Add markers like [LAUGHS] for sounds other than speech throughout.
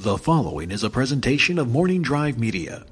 The following is a presentation of Morning Drive Media.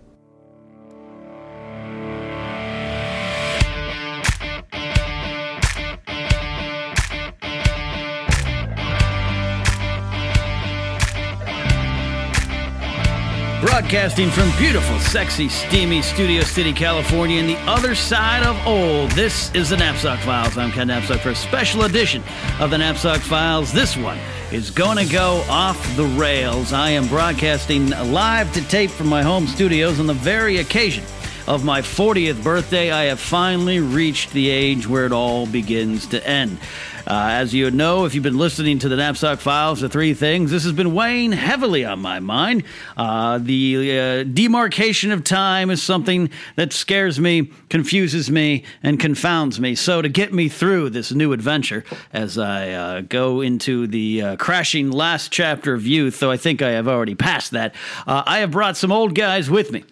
Broadcasting from beautiful, sexy, steamy Studio City, California, and the other side of old. This is the Napzok Files. I'm Ken Napzok for a special edition of the Napzok Files. This one is going to go off the rails. I am broadcasting live to tape from my home studios on the very occasion of my 40th birthday. I have finally reached the age where it all begins to end. Uh, as you know, if you've been listening to the Napzok Files, the three things, this has been weighing heavily on my mind. Uh, the uh, demarcation of time is something that scares me, confuses me, and confounds me. So, to get me through this new adventure as I go into the crashing last chapter of youth, though I think I have already passed that, I have brought some old guys with me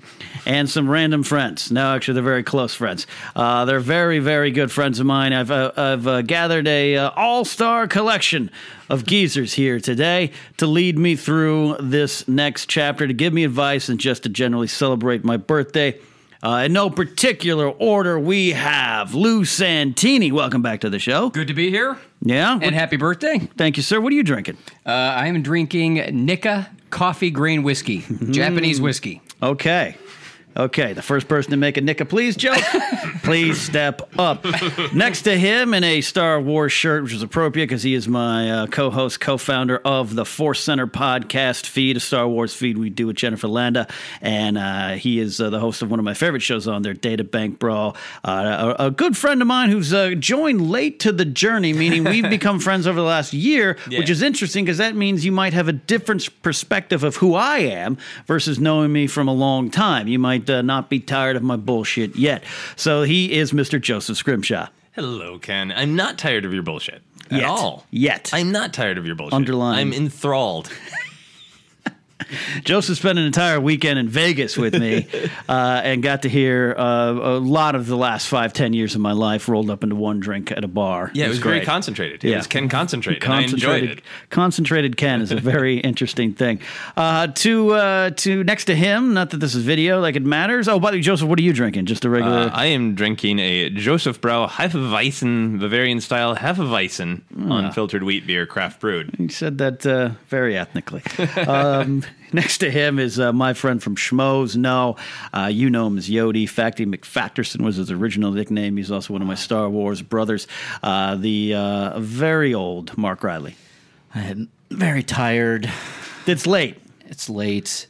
and some random friends. No, actually, they're very close friends. Uh, they're very, very good friends of mine. I've, uh, I've uh, gathered a uh, all-star collection of geezers here today to lead me through this next chapter, to give me advice, and just to generally celebrate my birthday. Uh, in no particular order, we have Lou Santini. Welcome back to the show. Good to be here. Yeah. And happy birthday. Thank you, sir. What are you drinking? Uh, I am drinking Nikka coffee grain whiskey, [LAUGHS] Japanese whiskey. Okay. Okay, the first person to make a Nicka Please joke, [LAUGHS] please step up. Next to him in a Star Wars shirt, which is appropriate because he is my uh, co host, co founder of the Force Center podcast feed, a Star Wars feed we do with Jennifer Landa. And uh, he is uh, the host of one of my favorite shows on there, Data Bank Brawl. Uh, a, a good friend of mine who's uh, joined late to the journey, meaning we've [LAUGHS] become friends over the last year, which is interesting because that means you might have a different perspective of who I am versus knowing me from a long time. You might uh, not be tired of my bullshit yet. So he is Mr. Joseph Scrimshaw. Hello, Ken. I'm not tired of your bullshit at Yet. all. Yet. I'm not tired of your bullshit. Underline. I'm enthralled. [LAUGHS] Joseph spent an entire weekend in Vegas with me uh, and got to hear uh, a lot of the last five, ten years of my life rolled up into one drink at a bar. Yeah, it was, very great. concentrated. It Yeah. was Ken concentrated. and I enjoyed Concentrated, it. concentrated Ken is a very [LAUGHS] interesting thing. Uh, to uh, to next to him, not that this is video, like it matters. Oh, by the way, Joseph, what are you drinking? Just a regular. Uh, I am drinking a Josephsbrau Hefeweizen, Bavarian style Hefeweizen, unfiltered wheat beer, craft brewed. He said that uh, very ethnically. [LAUGHS] um, next to him is uh, my friend from Schmoes. No, uh, you know him as Yodi. Facty McFacterson was his original nickname. He's also one of my Star Wars brothers. Uh, the uh, very old Mark Riley. I'm very tired. It's late. It's late.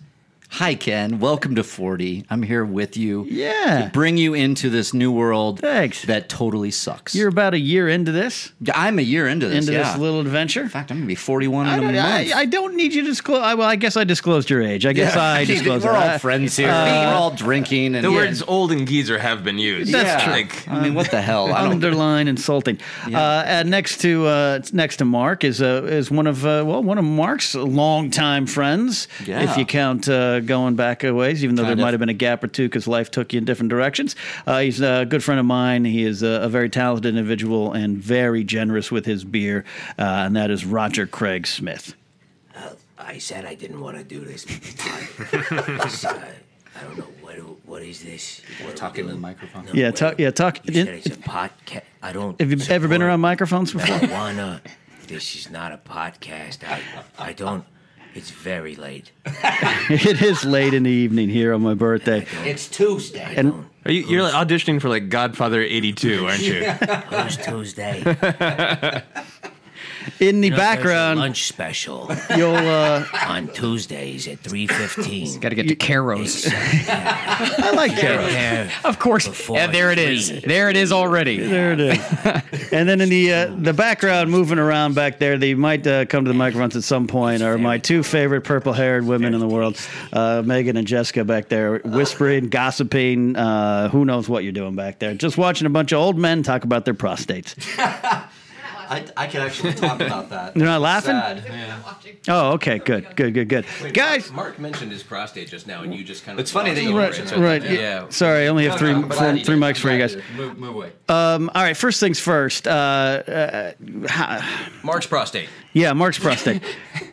Hi, Ken. Welcome to 40. I'm here with you. Yeah. To bring you into this new world Thanks. that totally sucks. You're about a year into this, I'm a year into this. into yeah. this little adventure. In fact, I'm going to be 41 I in a don't, month. I, I don't need you to disclose. I, well, I guess I disclosed your age. I guess Yeah. I [LAUGHS] disclosed. We're it. all Uh, friends here. We're all drinking. And The yeah. words old and geezer have been used. That's Yeah. true. Like, I mean, what the hell? I don't. underline insulting. Uh, next to uh, next to Mark is uh, is one of uh, well one of Mark's longtime friends. Yeah. If you count uh, going back a ways, even though Kind there of. might have been a gap or two because life took you in different directions. Uh, he's a good friend of mine. He is a, a very talented individual and very generous with his beer, uh, and that is Roger Craig Smith. I said I didn't want to do this. [LAUGHS] This, uh, I don't know what what is this. What are we Talk into the microphone. No, Yeah, what- talk. Yeah, talk. You said it's a podcast. I don't. Have you ever been around microphones before? marijuana? This is not a podcast. I I don't. It's very late. [LAUGHS] it is late in the evening here on my birthday. It's Tuesday. I don't. are you, you're like auditioning for like Godfather 82, aren't you? [LAUGHS] Who's Tuesday? [LAUGHS] [LAUGHS] In the You know, background, lunch special you'll. Uh, [LAUGHS] on Tuesdays at three fifteen. Got to get to Caro's. [LAUGHS] I like carrots. Of course. Yeah, there it is. There it is already. There it is. and then in the uh, the background, moving around back there, they might uh, come to the microphones at some point. Are my two favorite purple-haired women in the world, uh, Megan and Jessica, back there, whispering, gossiping. Uh, who knows what you're doing back there? Just watching a bunch of old men talk about their prostates. I, I can actually talk about that. [LAUGHS] You're not laughing? Sad. Yeah. Oh, okay, good, good, good, good, guys. Mark mentioned his prostate just now, and you just kind of. It's funny that you over Right, mentioned right. Yeah. Sorry, I only have three, I'm four, three mics for you guys. glad you did. Move, move away. Um, all right, first things first. Uh, uh, Mark's prostate. yeah, Mark's prostate.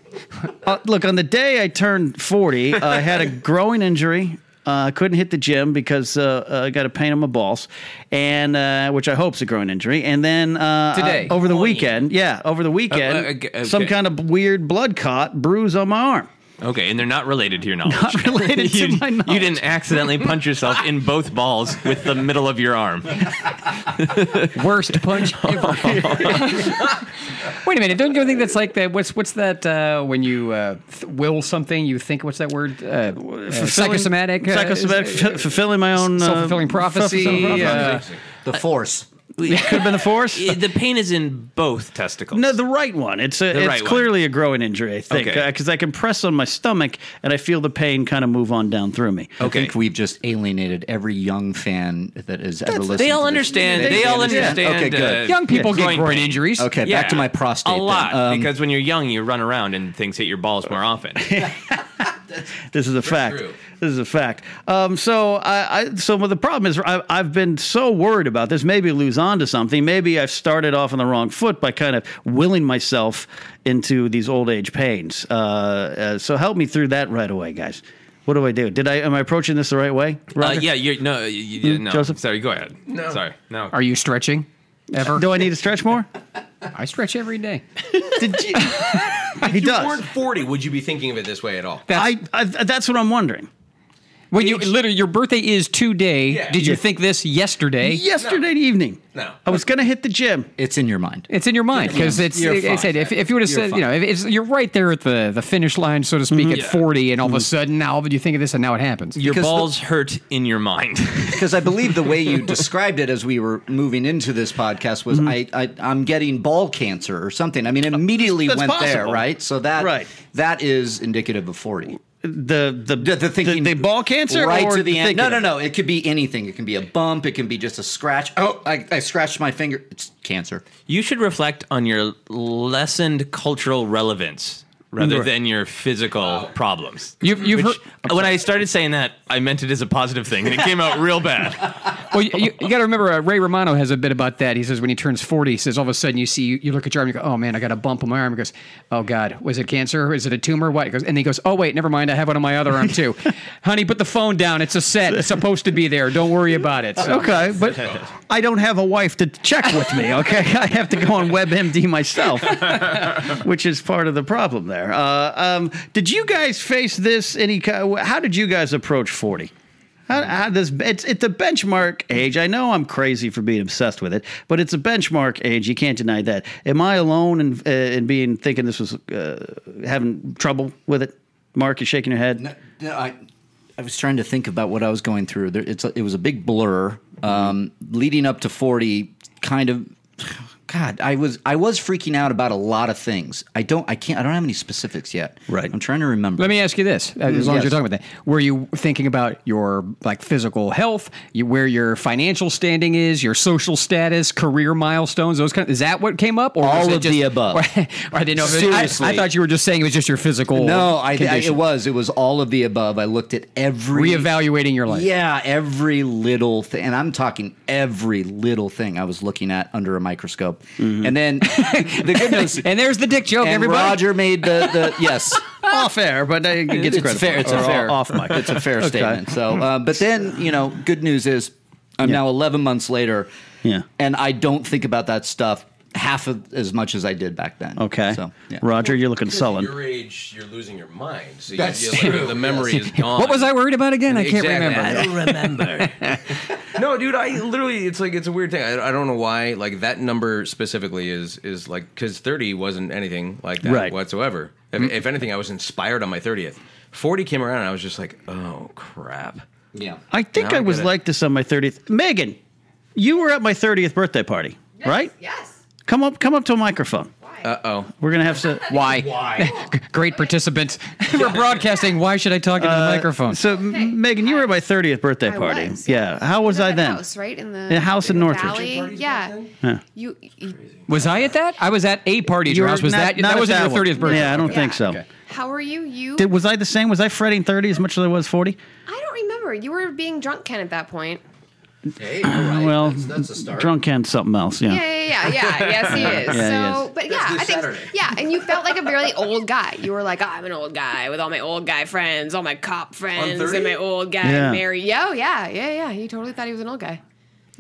[LAUGHS] uh, look, on the day I turned 40, I had a [LAUGHS] growing injury. Uh, I couldn't hit the gym because uh, uh, I got a pain in my balls, and uh, which I hope is a growing injury. And then uh, Today? uh, over the weekend, yeah, over the weekend, Uh, uh, okay, some kind of weird blood clot bruise on my arm. Okay, and they're not related to your knowledge. Not related [LAUGHS] to you, my knowledge. You didn't accidentally punch yourself in [LAUGHS] both balls with the middle of your arm. [LAUGHS] Worst punch ever. Wait a minute! Don't you think that's like that? What's what's that uh, when you uh, th- will something? You think what's that word? Uh, uh, Fulfilling- psychosomatic. Uh, psychosomatic, f- fulfilling my own uh, self-fulfilling prophecy. fulfilling Uh, prophecy. The force. Could have been the force. [LAUGHS] the pain is in both testicles. No, the right one. It's a, it's right one. clearly a growing injury, I think, Okay. because I can press on my stomach and I feel the pain kind of move on down through me. I Okay. think we've just alienated every young fan that has ever listened. they all to understand. They, all understand. Okay, good. uh, young people get groin groin pain. injuries. Okay, back to my prostate. A then. lot Um, because when you're young, you run around and things hit your balls more often. [LAUGHS] This is a fact. true. This is a fact. Um, so I, I so the problem is I, I've been so worried about this. Maybe lose on to something. Maybe I've started off on the wrong foot by kind of willing myself into these old age pains. Uh, uh, so help me through that right away, guys. What do I do? Did I am I approaching this the right way? uh, yeah, you're no, you, you, Hmm, no. Joseph? Sorry, go ahead. No, sorry, no. Are you stretching? Ever? Do I need to stretch more? I stretch every day. [LAUGHS] Did you? [LAUGHS] he you does. weren't 40, would you be thinking of it this way at all? That's, I, I that's what I'm wondering. When you literally your birthday is today. Yeah. Did you Yeah. think this yesterday? Yesterday evening, No. I was going to hit the gym. it's in your mind. It's in your mind because it's. You're I fine. said if, if you would have You're said you know if it's, you're right there at the, the finish line so to speak mm-hmm. at 40 and all of a mm-hmm. sudden now you think of this and now it happens. your because the- balls hurt in your mind. [LAUGHS] Because I believe the way you described it as we were moving into this podcast was mm-hmm. I, I I'm getting ball cancer or something. I mean, uh, immediately That's went there, possible. right? So that Right. that is indicative of forty. The the The, the thinking the, ball cancer right or to the end. No, no, no. It could be anything. It can be a bump. It can be just a scratch. Oh, I, I scratched my finger. It's cancer. You should reflect on your lessened cultural relevance rather Right. than your physical problems. You've- you've Which- heard- when I started saying that, I meant it as a positive thing, and it came out real bad. [LAUGHS] Well, you, you, got to remember, uh, Ray Romano has a bit about that. He says when he turns 40, he says all of a sudden you see, you look at your arm, you go, oh man, I got a bump on my arm. He goes, oh God, was it cancer? Is it a tumor? What? He goes, and he goes, oh wait, never mind. I have one on my other arm too. [LAUGHS] Honey, put the phone down. It's a set. It's supposed to be there. Don't worry about it. So- Okay, but [LAUGHS] I don't have a wife to check with me. Okay, I have to go on WebMD myself, which is part of the problem there. Uh, um, did you guys face this? Any? How did you guys approach forty? Does it's it's a benchmark age? I know I'm crazy for being obsessed with it, but it's a benchmark age. You can't deny that. Am I alone in uh, in being thinking this was uh, having trouble with it? Mark is shaking your head. No, no, I, I was trying to think about what I was going through. There, it's a, it was a big blur. Um, leading up to forty, kind of. God, I was I was freaking out about a lot of things. I don't I can't I don't have any specifics yet. Right. I'm trying to remember. Let me ask you this: as mm, long as you're talking about that, were you thinking about your like physical health, you, where your financial standing is, your social status, career milestones, those kind? Of, is that what came up, or All it of just, the above. [LAUGHS] Or, I didn't know. If it, I, Seriously. I thought you were just saying it was just your physical. no, I, I it was it was all of the above. I looked at every reevaluating your life. Yeah, every little thing, and I'm talking every little thing I was looking at under a microscope. And then [LAUGHS] the good news, And there's the dick joke, and everybody. Roger made the the yes. [LAUGHS] Off air, but it gets it's credit fair. It's a fair off mic. It's a fair [LAUGHS] Okay. statement. So, uh, but then you know, good news is I'm Yeah. now 11 months later. Yeah. and I don't think about that stuff half of as much as I did back then. Okay. so yeah. Roger, you're looking Because sullen. At your age, you're losing your mind. So That's you, you- true, The memory is gone. What was I worried about again? I can't remember. I don't remember. No, dude. I literally, it's like it's a weird thing. I, I don't know why. Like that number specifically is is like because thirty wasn't anything like that Right. whatsoever. If, mm-hmm. if anything, I was inspired on my thirtieth. Forty came around, and I was just like, oh crap. yeah. I think Now I I'm was gonna- like this on my 30th. Megan, you were at my 30th birthday party, right? Yes. Come up, come up to a microphone. Uh oh. We're gonna have to. Why? [LAUGHS] Why? Great participant. [LAUGHS] We're broadcasting. Why should I talk into the microphone? So, M- Megan, you were at my 30th birthday I party. was. Yeah. How was At I the then? House, right in the, In a house in the Northridge. Valley. Yeah. Yeah. You, you. Was I at that? I was at a party at You your were house. Was not- that not that at wasn't your one. thirtieth birthday? Yeah, I don't Yeah. think so. Okay. How are you? You. Did, was I the same? Was I fretting 30 as much as I was 40? I don't remember. You were being drunk, Ken, at that point. Hey, all right. [CLEARS THROAT] well, that's, that's a start. drunk and something else. Yeah. Yeah, yeah, yeah, yeah. [LAUGHS] Yes, he is. Yeah, so, he is. but yeah, I think, yeah, and you felt like a really old guy. You were like, oh, I'm an old guy with all my old guy friends, all my cop friends, and my old guy Yeah. Mary. Yo, yeah, yeah, yeah. He totally thought he was an old guy.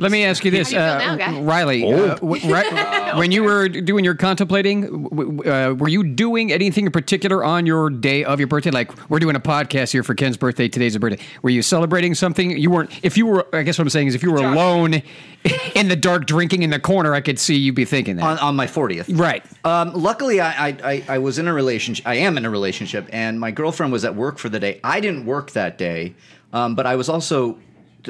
Let me ask you this, How you feel uh, now, guy? Riley. Uh, w- right, [LAUGHS] when you were doing your contemplating, w- w- uh, were you doing anything in particular on your day of your birthday? Like we're doing a podcast here for Ken's birthday. Today's his birthday. Were you celebrating something? You weren't. If you were, I guess what I'm saying is, if you were alone [LAUGHS] in the dark drinking in the corner, I could see you be thinking that. on, on my 40th. right. Um, luckily, I, I, I, I was in a relationship. I am in a relationship, and my girlfriend was at work for the day. I didn't work that day, um, but I was also t-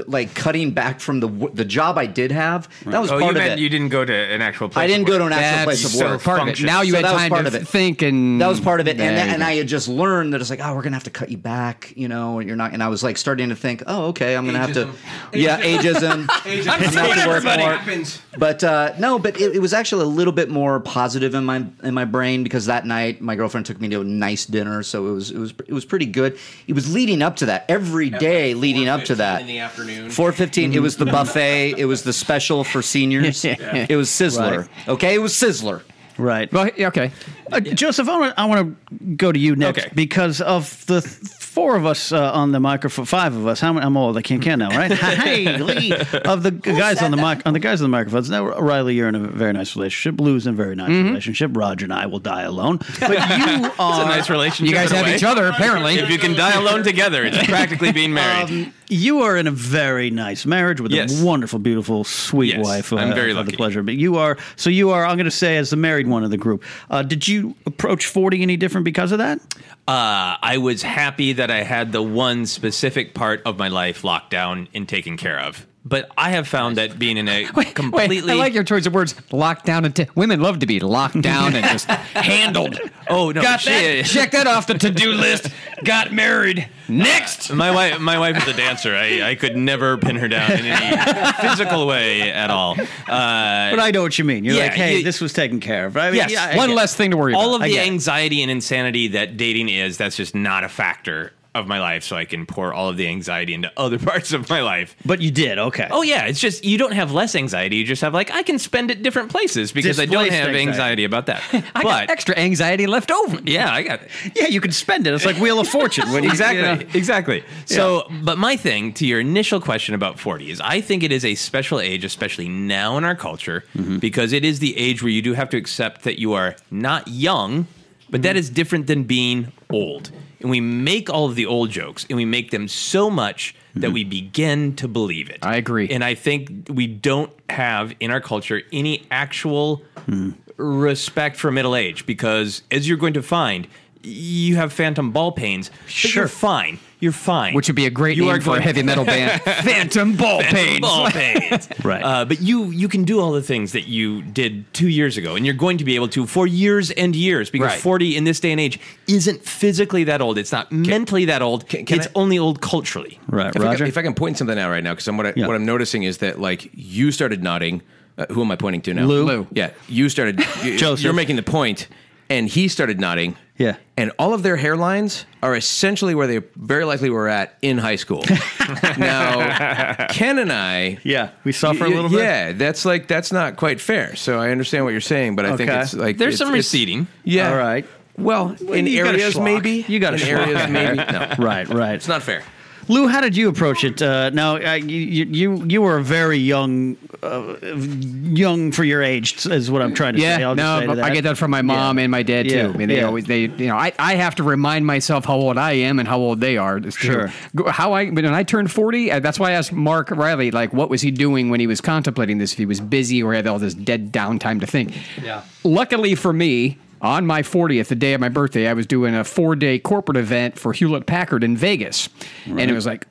like cutting back from the the job I did have. That was Oh, part you of meant it. you didn't go to an actual place. I didn't of go to an actual That's place of work. part of it. Now you So had that was time part to of it. think, and That was part of it, and, There then, you and go. I had just learned that it's like, oh, we're gonna have to cut you back, you know, and you're not. And I was like starting to think, oh, okay, I'm gonna have to, yeah, [LAUGHS] ageism. I'm gonna have to work more. But uh, no, but it, it was actually a little bit more positive in my in my brain because that night my girlfriend took me to a nice dinner, so it was it was it was pretty good. It was leading up to that every day, leading up to that. in the afternoon. Four fifteen. It was the buffet. It was the special for seniors. [LAUGHS] It was Sizzler. Right. Okay, it was Sizzler. Right. well, okay. Uh, Joseph, I want to I want to go to you next Okay. because of the four of us uh, on the microphone, five of us. How many? I'm old. I can't count now, right? [LAUGHS] hey, Lee, of the guys on the mic on the guys on the microphones. Now, Riley, you're in a very nice relationship. Lou's in a very nice relationship. Roger and I will die alone. But [LAUGHS] you It's a nice relationship. You guys have way. each other apparently. If you can die alone together, it's practically being married. you are in a very nice marriage with Yes. a wonderful, beautiful, sweet Yes, wife. I'm very I've lucky. The pleasure, but you are. So you are. I'm going to say as the married one of the group. Uh, did you approach 40 any different because of that? Uh, I was happy that I had the one specific part of my life locked down and taken care of. But I have found that being in a [LAUGHS] completely Wait, I like your choice of words. Locked down and t- women love to be locked down and just [LAUGHS] handled. oh no Got that? Check that off the to-do list. Got married. Next. My wife, my wife is a dancer. I, I could never pin her down in any [LAUGHS] physical way at all. Uh, But I know what you mean. You're Yeah, like, hey, you- this was taken care of. I mean, Yes, yeah, One less thing to worry all about. All of the anxiety and insanity that dating is, that's just not a factor of my life. So I can pour all of the anxiety into other [LAUGHS] parts of my life. But you did. Okay. Oh yeah, it's just you don't have less anxiety. You just have like I can spend it different places because I don't have anxiety. anxiety about that. [LAUGHS] I but got extra anxiety left over. yeah, I got yeah, you can spend it. It's like Wheel of [LAUGHS] Fortune. You, exactly, you know. exactly. So, but my thing to your initial question about 40 is I think it is a special age, especially now in our culture, Mm-hmm. because it is the age where you do have to accept that you are not young, but Mm-hmm. that is different than being old. And we make all of the old jokes and we make them so much that we begin to believe it. Mm-hmm. I agree. And I think we don't have in our culture any actual Hmm. respect for middle age because as you're going to find, you have phantom ball pains. But you're fine. You're fine. Which would be a great You name are for a heavy metal band. [LAUGHS] Phantom Ball Pains. Ball [LAUGHS] pains. Right. Uh, but you you can do all the things that you did two years ago, and you're going to be able to for years and years because Right. 40 in this day and age isn't physically that old. It's not mentally that old. can- can it's I- only old culturally. right, If I, Roger. can, if I can point something out right now, because what, I, Yeah. what I'm noticing is that like you started nodding. Uh, who am I pointing to now? Lou. Lou. Yeah, you started. [LAUGHS] You, Joseph. You're making the point, and he started nodding. Yeah. and all of their hairlines are essentially where they very likely were at in high school. [LAUGHS] now, Ken and I. yeah, we suffer a y- little bit. Yeah, that's like that's not quite fair. So I understand what you're saying, but I think it's like There's it's- some it's- receding. Yeah. All right. Well, in you got a areas maybe. You got a in areas maybe. [LAUGHS] No, Right, right. it's not fair. Lou, how did you approach it? Uh, now, uh, you, you you were a very young, uh, young for your age, is what I'm trying to say. Yeah, I'll no, say to I get that from my mom Yeah. and my dad Yeah, too. I mean, they yeah. always they you know I, I have to remind myself how old I am and how old they are. Just to- Sure. How I when I turned forty, uh, that's why I asked Mark Riley like what was he doing when he was contemplating this? If he was busy or had all this dead downtime to think. Yeah. Luckily for me. On my 40th, the day of my birthday, I was doing a four day corporate event for Hewlett Packard in Vegas. And it was like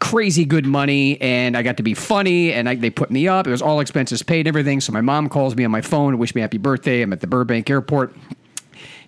crazy good money and I got to be funny and I, they put me up. It was all expenses paid and everything. So my mom calls me on my phone to wish me happy birthday. I'm at the Burbank airport.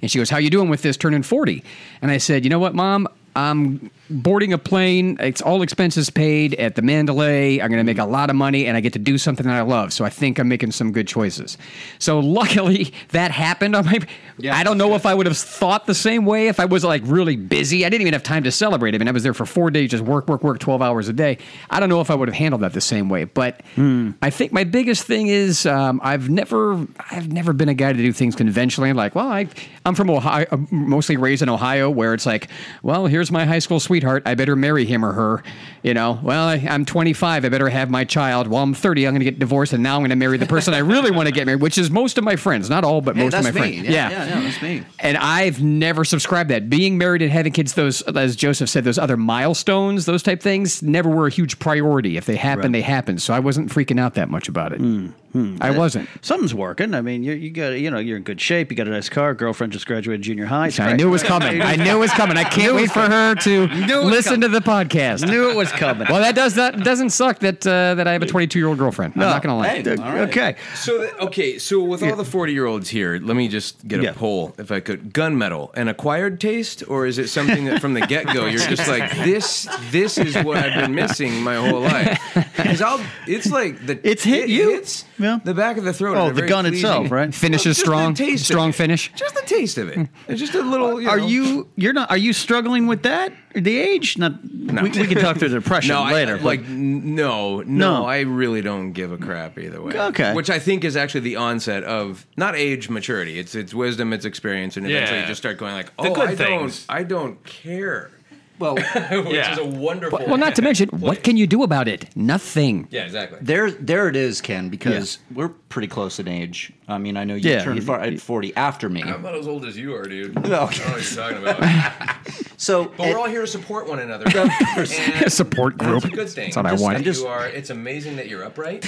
And she goes, "How you doing with this turning 40?" And I said, "You know what, mom? I'm boarding a plane. It's all expenses paid at the Mandalay. I'm going to make a lot of money, and I get to do something that I love. So I think I'm making some good choices. So luckily that happened. On my, Yeah, I don't know if I would have thought the same way if I was like really busy. I didn't even have time to celebrate. I mean, I was there for four days, just work, work, work, 12 hours a day. I don't know if I would have handled that the same way. But I think my biggest thing is um, I've never, I've never been a guy to do things conventionally. Like, well, I, I'm from Ohio, I'm mostly raised in Ohio, where it's like, well, here's my high school sweetheart. I better marry him or her. You know, well, I, I'm 25. I better have my child. Well, I'm 30. I'm going to get divorced, and now I'm going to marry the person I really want to get married, which is most of my friends, not all, but most of my me. friends. Yeah, yeah, yeah, that's me. And I've never subscribed that. Being married and having kids, those, as Joseph said, those other milestones, those type things, never were a huge priority. If they happen, they happen. So I wasn't freaking out that much about it. Hmm. I wasn't. Something's working. I mean, you you got you know you're in good shape. You got a nice car. Girlfriend just graduated junior high. I knew it was coming. I knew it was coming. I [LAUGHS] can't wait for her to Knew it was listen to the podcast. Knew it was coming. Well, that does that doesn't suck that uh, that I have a 22 year old girlfriend. I'm not gonna lie. Hey, all right. Okay. So th- okay, so with all the forty year olds here, let me just get a Yeah. poll, if I could. Gunmetal, an acquired taste, or is it something that from the get go you're just [LAUGHS] like this? This is what I've been missing my whole life. Because I'll, it's like the It's hit it you? hits Yeah. the back of the throat. Oh, the gun pleasing- itself, right? [LAUGHS] Finish is strong. Strong finish. Just the taste of it. It's just a little. You Are know. you? You're not. Are you struggling with that? The age? Not. We, we can talk through the [LAUGHS] depression No, later. I, like n- no, no, No. I really don't give a crap either way. Okay. which I think is actually the onset of not age maturity. It's it's wisdom, it's experience, and eventually Yeah. you just start going like, The oh, good I things. don't, I don't care. Well, [LAUGHS] Which Yeah. is a wonderful. Well, not to mention, what can you do about it? Nothing. yeah, exactly. there, there it is, Ken. Because we're pretty close in age. I mean, I know you Yeah, turned you- far, at forty after me. I'm not as old as you are, dude. No, [LAUGHS] I don't know what you're talking about. [LAUGHS] So, But we're all here to support one another. A support group. It's a good thing. That's what I want. Just- you are. It's amazing that you're upright.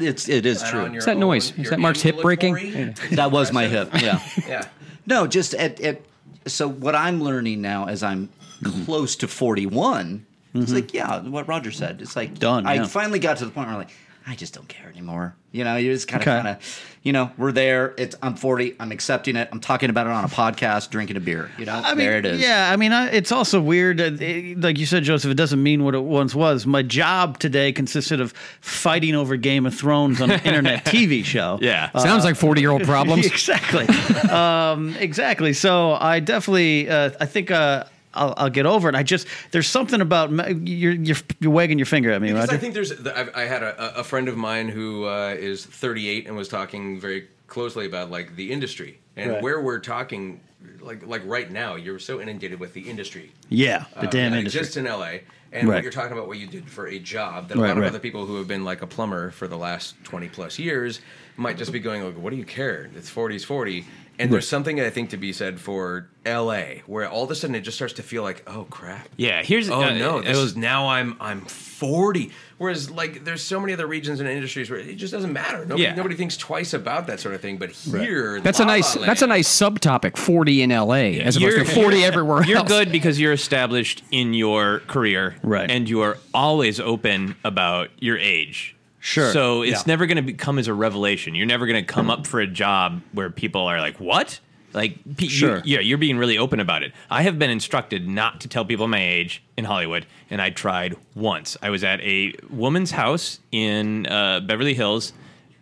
it's it is true. on Is that own. noise? Is that Mark's hip breaking? ambulatory. That was my hip. Yeah. Yeah. No, just at, at so what I'm learning now as I'm close to 41, it's like yeah, what Roger said. It's like Done, I yeah. finally got to the point where I'm like, I just don't care anymore. You know, you just kind of Okay. kind of, you know, we're there. It's I'm 40. I'm accepting it. I'm talking about it on a podcast, drinking a beer. You know, I mean, there it is. Yeah, I mean, I, it's also weird. uh, it- like you said, Joseph, it doesn't mean what it once was. My job today consisted of fighting over Game of Thrones on an [LAUGHS] internet TV show. Yeah. Sounds like 40 year old problems. [LAUGHS] exactly. um, exactly. So I definitely, uh, I think. Uh, I'll, I'll get over it. I just there's something about you're you're, you're wagging your finger at me, Because Roger. I think there's. I've, I had a, a friend of mine who uh, is 38 and was talking very closely about like the industry and Right. where we're talking. Like like right now, you're so inundated with the industry. yeah, the uh, damn industry. exists in LA. And Right. what you're talking about, what you did for a job that a Right, lot of right. other people who have been like a plumber for the last 20 plus years might just be going like, "What do you care? It's 40s 40." And there's something I think to be said for LA, where all of a sudden it just starts to feel like, "Oh crap." Yeah, here's Oh uh, no! it was- is now I'm I'm 40. Whereas like there's so many other regions and industries where it just doesn't matter. Nobody, Yeah. nobody thinks twice about that sort of thing. But here, That's a La La nice. Land- That's a nice subtopic. 40 in LA as opposed to 40 [LAUGHS] everywhere else. You're else. good because you're established in your career, Right. And you are always open about your age. Sure. So it's Yeah. never going to come as a revelation. You're never going to come up for a job where people are like, "What?" Like, pe- you- Sure. yeah, you're being really open about it. I have been instructed not to tell people my age in Hollywood, and I tried once. I was at a woman's house in uh, Beverly Hills,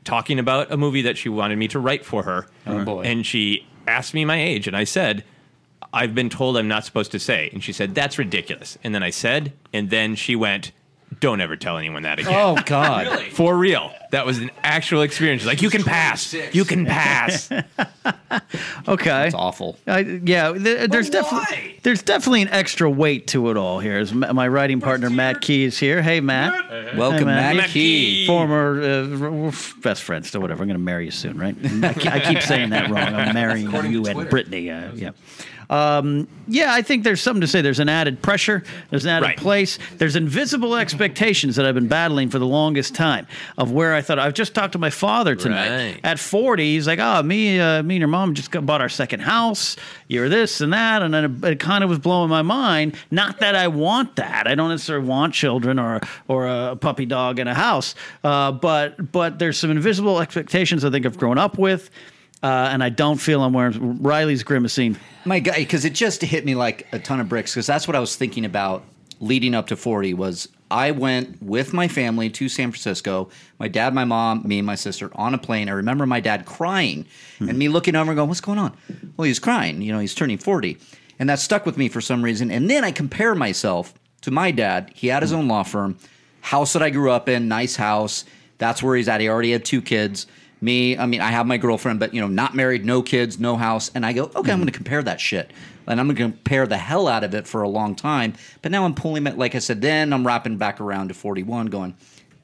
talking about a movie that she wanted me to write for her. Oh, boy. And she asked me my age, and I said, I've been told I'm not supposed to say. And she said, That's ridiculous. And then I said, and then she went, Don't ever tell anyone that again. oh God. [LAUGHS] For real. That was an actual experience. She's Like, you can pass. You can pass. [LAUGHS] Okay. It's awful. I, yeah, there, there's definitely there's definitely an extra weight to it all here. Is my writing partner Matt Key is here. Hey Matt, Welcome, Matt. Matt, Matt Key. Key. former uh, we're best friends, still whatever. I'm going to marry you soon, right? I, keep saying that wrong. I'm marrying you and Brittany. Uh, yeah. Um, yeah, I think there's something to say. There's an added pressure. There's an added Right. place. There's invisible expectations that I've been battling for the longest time of where I thought I've just talked to my father tonight. Right. At 40, he's like, "Oh, me, uh, me and your mom just got, bought our second house. You're this and that," and then it, it kind of was blowing my mind. Not that I want that. I don't necessarily want children or or a puppy dog in a house. Uh, but but there's some invisible expectations I think I've grown up with. Uh, and I don't feel I'm wearing. Riley's grimacing. My guy, because it just hit me like a ton of bricks. Because that's what I was thinking about leading up to forty. Was I went with my family to San Francisco. My dad, my mom, me, and my sister on a plane. I remember my dad crying and me looking over and going, "What's going on?" Well, he's crying. You know, he's turning forty, and that stuck with me for some reason. And then I compare myself to my dad. He had his own law firm, house that I grew up in, nice house. That's where he's at. He already had two kids. Me, I mean, I have my girlfriend, but you know, not married, no kids, no house. And I go, okay, I'm mm-hmm. going to compare that shit, and I'm going to compare the hell out of it for a long time. But now I'm pulling it, like I said, then I'm wrapping back around to 41, going,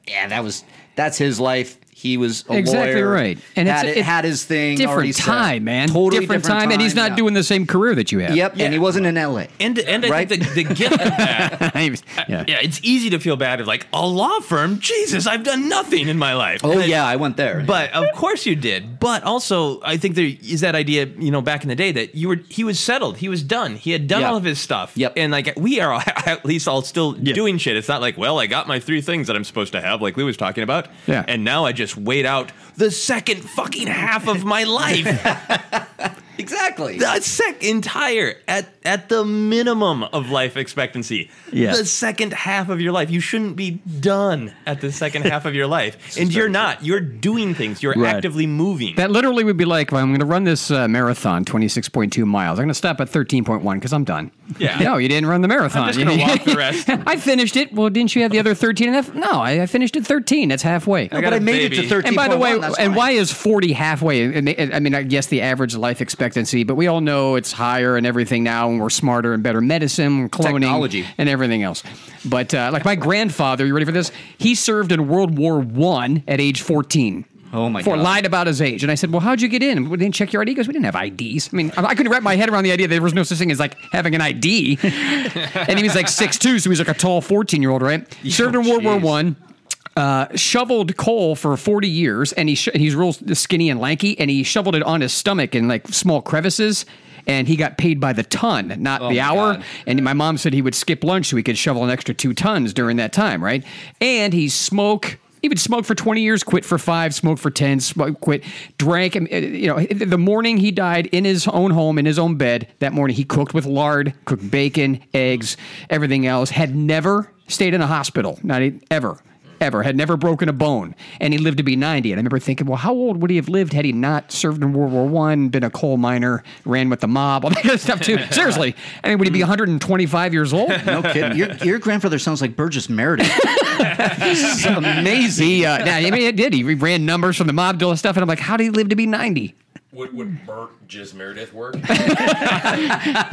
yeah, that was that's his life. He was a Exactly lawyer, right. And had, it's, it, had his thing. already Different set. time, man. Totally different, time, and he's not yeah. doing the same career that you have. Yep, and he wasn't in L.A. And and I Right? think the, the gift of that. [LAUGHS] Uh, yeah. Yeah, it's easy to feel bad of like a law firm. Jesus, I've done nothing in my life. Oh But- yeah, I went there. But of course you did. But also, I think there is that idea, you know, back in the day that you were he was settled, he was done, he had done Yeah. all of his stuff. Yep. And like we are [LAUGHS] at least all still doing shit. It's not like, well, I got my three things that I'm supposed to have, like Lou was talking about. Yeah. And now I just wait out the second fucking half of my life. [LAUGHS] exactly. the sec entire at at the minimum of life expectancy. Yeah. The second half of your life. You shouldn't be done at the second half of your life. [LAUGHS] and you're not. You're doing things. You're Right. actively moving. That literally would be like, well, I'm going to run this uh, marathon, 26.2 miles. I'm going to stop at 13.1 because I'm done. Yeah. No, you didn't run the marathon. I'm just gonna walk the [LAUGHS] rest. I finished it. Well, didn't you have the other 13 and a half? No, I, I finished at 13. That's halfway. got but I a made baby. it to 13. And by the way, and why is 40 halfway? And they- I mean, I guess the average life expectancy, but we all know it's higher and everything now, and we're smarter and better medicine, cloning, Technology. and everything else. But uh, like my grandfather, you ready for this? He served in World War One at age 14. Oh, my For God. lied about his age, and I said, "Well, how'd you get in? We didn't check your ID." He goes, "We didn't have IDs." I mean, I couldn't wrap my head around the idea that there was no such thing as like having an ID. [LAUGHS] and he was like six two, so he was like a tall fourteen year old, right? He served in World War. One uh, shoveled coal for 40 years and he sh- he's real skinny and lanky and he shoveled it on his stomach in like small crevices and he got paid by the ton not the hour God. and my mom said he would skip lunch so he could shovel an extra two tons during that time right and he smoke he would smoke for 20 years, quit for five, smoke for 10, smoke, quit, drank. uh, You know, the morning he died in his own home, in his own bed, that morning he cooked with lard, cooked bacon, eggs, everything else, had never stayed in a hospital, not ever ever, had never broken a bone, and he lived to be 90. And I remember thinking, well, how old would he have lived had he not served in World War One, been a coal miner, ran with the mob, all that kind of stuff too? [LAUGHS] Seriously, I mean, would he be 125 years old? [LAUGHS] no kidding. Your, your grandfather sounds like Burgess Meredith. this [LAUGHS] is amazing. He, uh, yeah, I mean, it did. He ran numbers from the mob, all that stuff, and I'm like, how did he live to be 90? Would, would Burt Jizz Meredith work? [LAUGHS]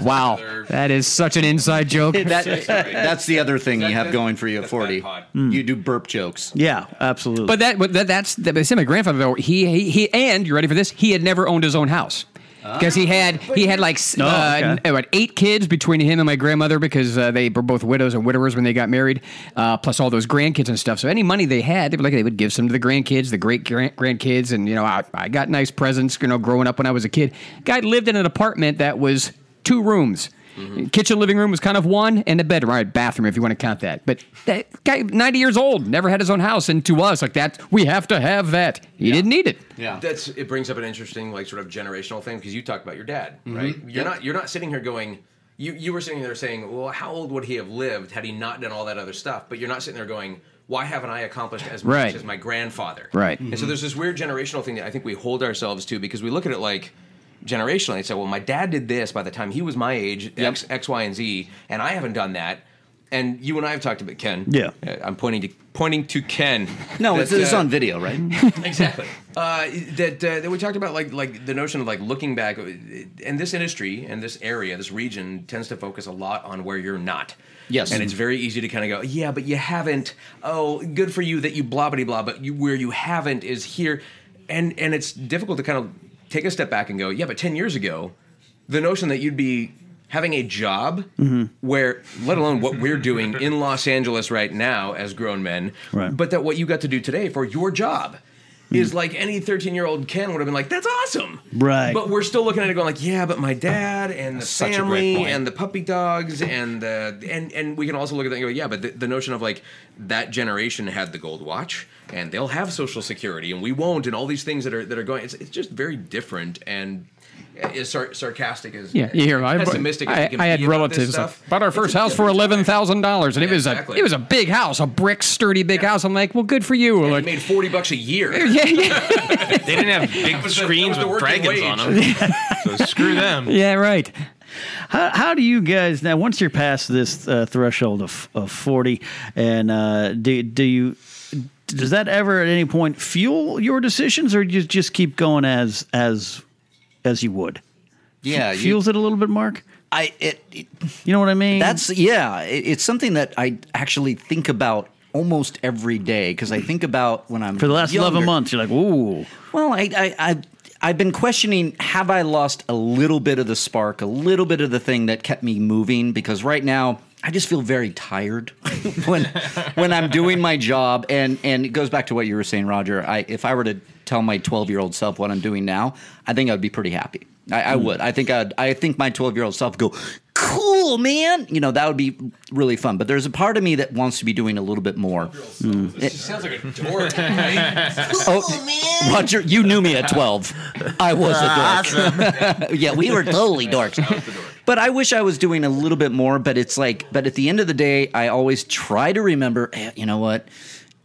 Wow, that is such an inside joke. That, [LAUGHS] that's the other thing you have going for you at 40. bad pod. You do burp jokes. Yeah, absolutely. But that, but that that's that, but my grandfather though. He, he he and you ready for this? He had never owned his own house. Because he had he had like s- Oh, uh, okay. n- what, eight kids between him and my grandmother because uh, they were both widows and widowers when they got married, uh, plus all those grandkids and stuff. So any money they had, they would like they would give some to the grandkids, the great grand- grandkids, and you know I, I got nice presents. You know, growing up when I was a kid, guy lived in an apartment that was two rooms. Kitchen, living room was kind of one, and a bedroom, all right, bathroom if you want to count that. But that guy, ninety years old, never had his own house, and to us, like that, we have to have that. He didn't need it. Yeah. That's it brings up an interesting like sort of generational thing because you talked about your dad, mm-hmm. right? You're Yep. not you're not sitting here going you you were sitting there saying, "Well, how old would he have lived had he not done all that other stuff?" But you're not sitting there going, "Why haven't I accomplished as much Right. as my grandfather?" Right. And so mm-hmm. there's this weird generational thing that I think we hold ourselves to because we look at it like generationally and say, "Well, my dad did this by the time he was my age, X, X, Y, and Z, and I haven't done that." And you and I have talked about Ken. Yeah. Uh, I'm pointing to pointing to Ken. [LAUGHS] No, that, it's, it's uh, on video, right? [LAUGHS] exactly. Uh, that uh, that we talked about, like like the notion of like looking back, uh, and this industry and this area, this region tends to focus a lot on where you're not. Yes. and it's very easy to kind of go, yeah, but you haven't. Oh, good for you that you blah blah blah. But you, where you haven't is here, and and it's difficult to kind of take a step back and go, yeah, but ten years ago, the notion that you'd be having a job mm-hmm. where let alone what we're doing in Los Angeles right now as grown men Right. but that what you got to do today for your job Hmm. is like any 13 year old Ken would have been like, that's awesome. Right. But we're still looking at it going like, yeah, but my dad and the such a great family point. and the puppy dogs and the and and we can also look at that and go, yeah, but the, the notion of like that generation had the gold watch and they'll have social security and we won't and all these things that are that are going. It's it's just very different and. As sar- sarcastic as Yeah, you hear I, pessimistic as I, you can I had be about this relatives like, stuff, bought our first house for eleven thousand dollars, and it was exactly. a it was a big house, a brick, sturdy big house. I'm like, well, good for you. You like, made forty bucks a year. [LAUGHS] yeah, yeah, They didn't have [LAUGHS] big was the- screens with the working dragons on them. [LAUGHS] so screw them. yeah, right. How, how do you guys now? Once you're past this uh, threshold of, of forty, and uh, do do you does that ever at any point fuel your decisions, or do you just keep going as as as you would? Yeah, you- fuels it a little bit, Mark. I it, it You know what I mean? That's yeah. It, it's something that I actually think about almost every day because I think about when I'm for the last eleven months. You're like, ooh, Well, I, I, I I've been questioning: Have I lost a little bit of the spark, a little bit of the thing that kept me moving? Because right now. I just feel very tired [LAUGHS] when when I'm doing my job, and and it goes back to what you were saying, Roger. I if I were to tell my 12 year old self what I'm doing now, I think I'd be pretty happy. I, I would. I think I'd. I think my 12 year old self would go, cool, man. You know that would be really fun. But there's a part of me that wants to be doing a little bit more. it sounds like a dork. right? Oh, Roger, you knew me at 12. I was a dork. [LAUGHS] yeah, we were totally dorks. But I wish I was doing a little bit more. But it's like, but at the end of the day, I always try to remember, eh, you know what?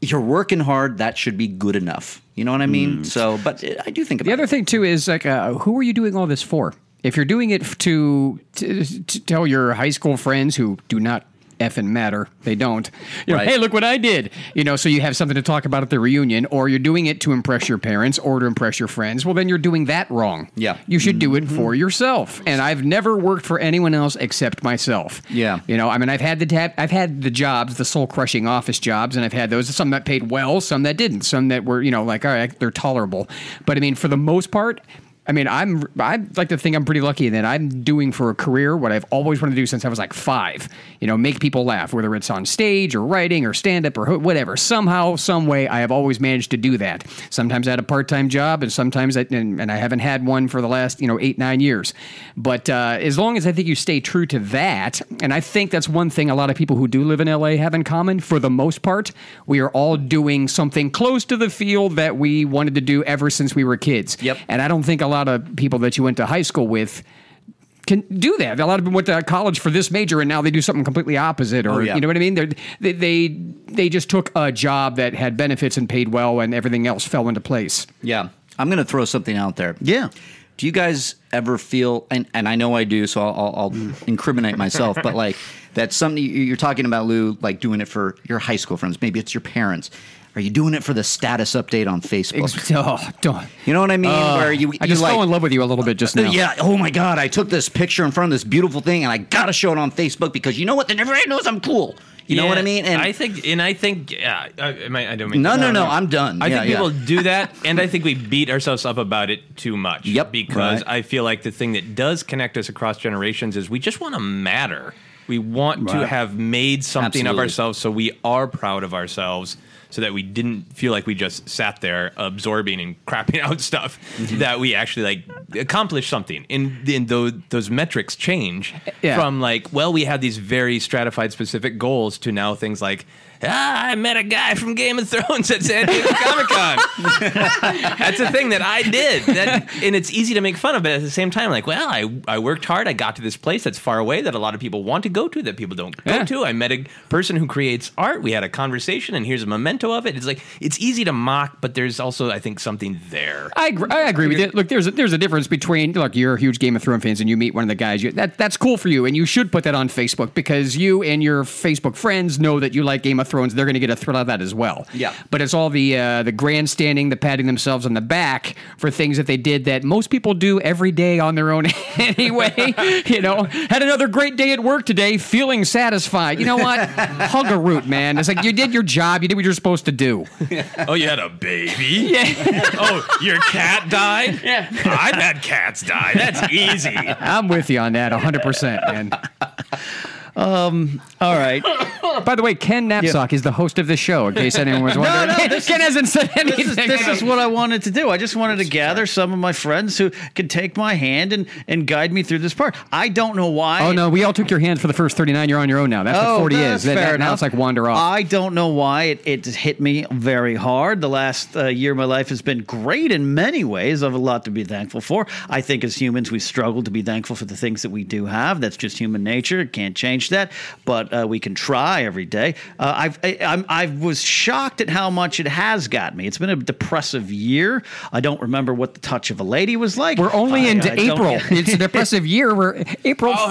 You're working hard. That should be good enough. You know what I mean? So, but eh, I do think about The other it. thing too is like, uh, who are you doing all this for? If you're doing it to, to to tell your high school friends who do not effing matter, they don't. You know, Right. hey, look what I did. You know, so you have something to talk about at the reunion, or you're doing it to impress your parents or to impress your friends. Well, then you're doing that wrong. Yeah. you should do it mm-hmm. for yourself. And I've never worked for anyone else except myself. Yeah. you know, I mean, I've had the tab- I've had the jobs, the soul crushing office jobs, and I've had those. Some that paid well, some that didn't, some that were you know like all right, they're tolerable. But I mean, for the most part. I mean, I'm I like to think I'm pretty lucky that I'm doing for a career what I've always wanted to do since I was like five. You know, make people laugh, whether it's on stage or writing or stand up or whatever. Somehow, some way, I have always managed to do that. Sometimes I had a part time job, and sometimes I, and, and I haven't had one for the last you know eight nine years. But uh, as long as I think you stay true to that, and I think that's one thing a lot of people who do live in LA have in common. For the most part, we are all doing something close to the field that we wanted to do ever since we were kids. Yep. And I don't think a lot of people that you went to high school with can do that. A lot of them went to college for this major, and now they do something completely opposite, or Oh, yeah. you know what I mean? They're, they they they just took a job that had benefits and paid well, and everything else fell into place. Yeah. I'm going to throw something out there. yeah. Do you guys ever feel, and, and I know I do, so I'll, I'll, I'll mm. incriminate myself, but like [LAUGHS] that's something you're talking about, Lou, like doing it for your high school friends. Maybe it's your parents. Are you doing it for the status update on Facebook? Ex- [LAUGHS] oh, don't. You know what I mean? Where you, I just like, fell in love with you a little bit just uh, now. Yeah. Oh my God! I took this picture in front of this beautiful thing, and I gotta show it on Facebook because you know what? Then everybody knows I'm cool. You know what I mean? And I think, and I think, yeah, I, I, I don't mean. no, no, no, I'm done. I Yeah, think yeah. people do [LAUGHS] that, and I think we beat ourselves up about it too much. Yep. Because Right. I feel like the thing that does connect us across generations is we just want to matter. We want to have made something Absolutely. of ourselves, so we are proud of ourselves. So that we didn't feel like we just sat there absorbing and crapping [LAUGHS] out stuff. Mm-hmm. That we actually like accomplished something, and then those those metrics change Yeah. from like, well, we had these very stratified specific goals to now things like, ah, I met a guy from Game of Thrones at San Diego Comic Con. [LAUGHS] That's a thing that I did. That, and it's easy to make fun of, but at the same time, like, well, I, I worked hard. I got to this place that's far away that a lot of people want to go to that people don't go Yeah. to. I met a person who creates art. We had a conversation, and here's a memento of it. It's like, it's easy to mock, but there's also, I think, something there. I agree, I agree with you. Look, there's a, there's a difference between look, you're a huge Game of Thrones fans and you meet one of the guys. You, that that's cool for you, and you should put that on Facebook because you and your Facebook friends know that you like Game of Thrones. They're going to get a thrill out of that as well. Yeah. But it's all the uh, the grandstanding, the patting themselves on the back for things that they did that most people do every day on their own [LAUGHS] anyway. [LAUGHS] you know, had another great day at work today, feeling satisfied. You know what? [LAUGHS] Hug a root, man. It's like you did your job. You did what you're supposed to do. Oh, you had a baby? Yeah. oh, your cat died? Yeah. I've had cats die. That's easy. I'm with you on that 100%, man. All right. [LAUGHS] By the way, Ken Napzok is the host of this show. In case [LAUGHS] anyone was wondering, no, this [LAUGHS] Ken hasn't said anything. This is, this is what I wanted to do. I just wanted to gather some of my friends who could take my hand and, and guide me through this part. I don't know why. Oh no, we all took your hand for the first 39. You're on your own now. That's what 40 Oh, that's is. That- fair that- now it's like wander off. I don't know why it, it hit me very hard. The last uh, year of my life has been great in many ways. I have a lot to be thankful for. I think as humans, we struggle to be thankful for the things that we do have. That's just human nature. It can't change that, but uh, we can try every day. Uh, I've, I, I'm, I was shocked at how much it has got me. It's been a depressive year. I don't remember what the touch of a lady was like. We're only I- into I don't- April. it's a depressive year. We're April. [LAUGHS]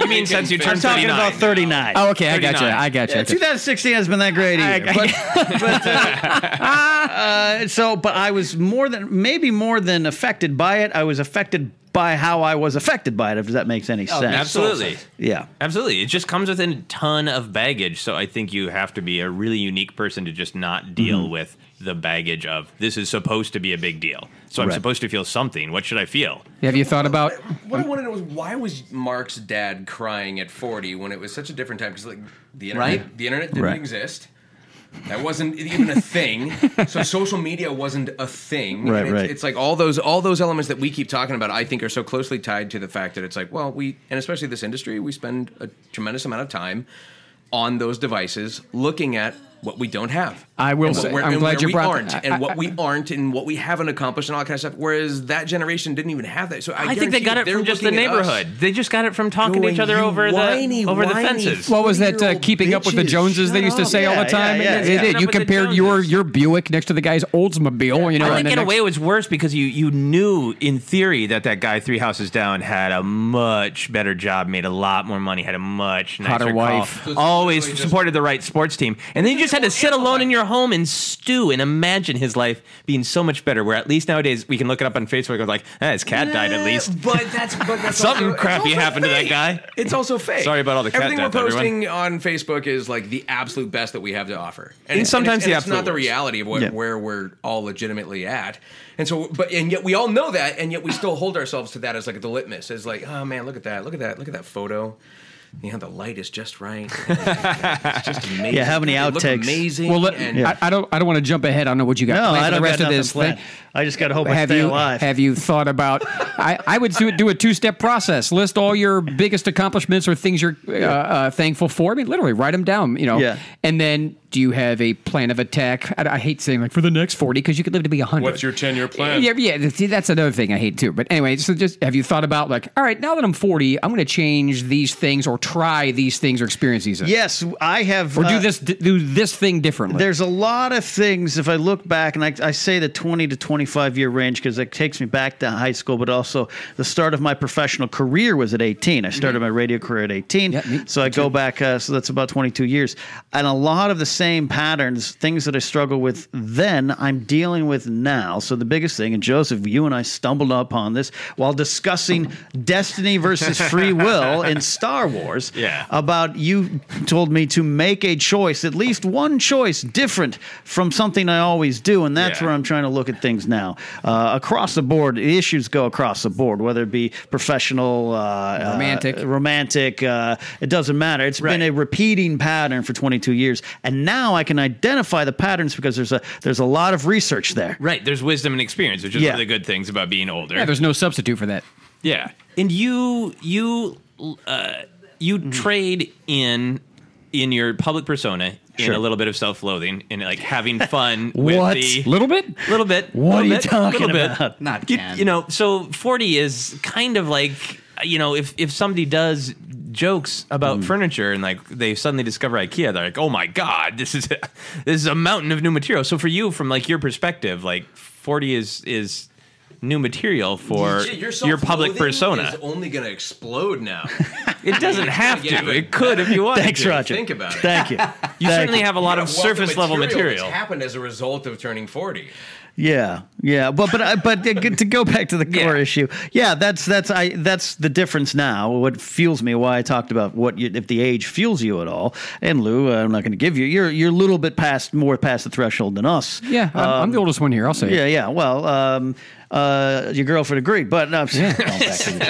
You mean since you turned I'm talking 39? about 39. Oh, okay, I got you. I got you. Yeah, 2016 has been that great either. but, [LAUGHS] but, uh, [LAUGHS] uh, so, but I was more than maybe more than affected by it. I was affected by how I was affected by it. If that makes any sense. Absolutely. Yeah. Absolutely. It just comes with a ton of baggage. So I think you have to be a really unique person to just not deal Mm-hmm. with the baggage of this is supposed to be a big deal. So I'm Right. supposed to feel something. What should I feel? Have you thought about? What I want to know is why was Mark's dad crying at 40 when it was such a different time? Because like the internet, Right. the internet didn't Right. exist. That wasn't even a thing. [LAUGHS] So social media wasn't a thing. Right, it's, right. It's like all those all those elements that we keep talking about. I think are so closely tied to the fact that it's like, well, we and especially this industry, we spend a tremendous amount of time on those devices looking at what we don't have. I will And what say- we're- I'm and glad where you we brought aren't, that- and what we aren't, and what we haven't accomplished, and all that kind of stuff. Whereas that generation didn't even have that. So I, I, think they got it from just the looking at us neighborhood. They just got it from talking to each other over whiny, the over the fences. What was that? Uh, 40-year-old keeping up with the bitches, Joneses they used to up. say all the time. yeah, yeah, They yeah. did. You up with the compared your your Buick next to the guy's Oldsmobile. You know, I and think the in a way it was worse because you you knew in theory that that guy three houses down had a much better job, made a lot more money, had a much nicer Hotter wife. Always supported the right sports team, and then you just had to sit alone in your home and stew and imagine his life being so much better. Where at least nowadays we can look it up on Facebook and like, eh, his cat died at least. But that's but that's [LAUGHS] Something also, crappy also happened to that guy. It's also fake. Sorry about all the cat Everything death, we're everyone. posting on Facebook is like the absolute best that we have to offer, And it's- sometimes it's, the and it's not the reality of what, Yeah. where we're all legitimately at. And so, but and yet we all know that, and yet we still hold ourselves to that as like the litmus. As like, oh man, look at that, look at that, look at that photo. You know, the light is just right. [LAUGHS] it's just amazing. Yeah, how many They look outtakes? Amazing. Well, let, and I, I don't. I don't want to jump ahead. I don't know what you got No, planned I for don't the rest got of this planned. thing. I just got to hope I have stay you alive. have you thought about? [LAUGHS] I, I would do, do a two step process. List all your biggest accomplishments or things you're uh, uh, thankful for. I mean, literally write them down. You know, Yeah. and then do you have a plan of attack? I, I hate saying like for the next forty because you could live to be hundred. What's your 10 year plan? Yeah, yeah. See, that's another thing I hate too. But anyway, so just have you thought about like, all right, now that I'm 40, I'm going to change these things or try these things or experience these things. yes, I have. Or do uh, this do this thing differently. There's a lot of things. If I look back, and I, I say the 20 to 25 year range because it takes me back to high school, but also the start of my professional career was at 18. I started my radio career at 18. Yeah, me- so I go back, uh, so that's about 22 years. And a lot of the same patterns, things that I struggle with then, I'm dealing with now. So the biggest thing, and Joseph, you and I stumbled upon this while discussing [LAUGHS] destiny versus free will in Star Wars. Yeah. About you told me to make a choice, at least one choice different from something I always do. And that's Yeah. where I'm trying to look at things now. Uh, across the board, the issues go across the board, whether it be professional, uh, Romantic. uh, romantic. Uh, it doesn't matter. It's been a repeating pattern for 22 years, and now I can identify the patterns because there's a there's a lot of research there. Right, there's wisdom and experience, which is Yeah. one of the good things about being older. yeah, there's no substitute for that. Yeah, and you you uh, you Mm-hmm. trade in in your public persona in Sure. a little bit of self-loathing and like having fun [LAUGHS] with What? the Little bit. little bit. What little are you bit, talking little bit. about? Not You, you know, so forty is kind of like you know if if somebody does jokes about mm. furniture and like they suddenly discover IKEA, they're like, oh my god, this is a, [LAUGHS] this is a mountain of new material. So for you, from like your perspective, like forty is is new material for Your your public persona. is only going to explode now. [LAUGHS] It doesn't have to. but- It could if you want. Thanks, to. Roger. Think about it. Thank you. You Thank certainly you. have a lot of What the surface level that's material. happened as a result of turning 40. Yeah, yeah, but but I- but to go back to the core Yeah. issue, yeah, that's that's I that's the difference now. What fuels me, why I talked about what you, if the age fuels you at all. And Lou, uh, I'm not going to give you. You're you're a little bit past more past the threshold than us. Yeah, I'm, I'm the oldest one here. I'll say. Yeah, it. yeah. Well, um, uh, your girlfriend agreed, but no, I'm going back to the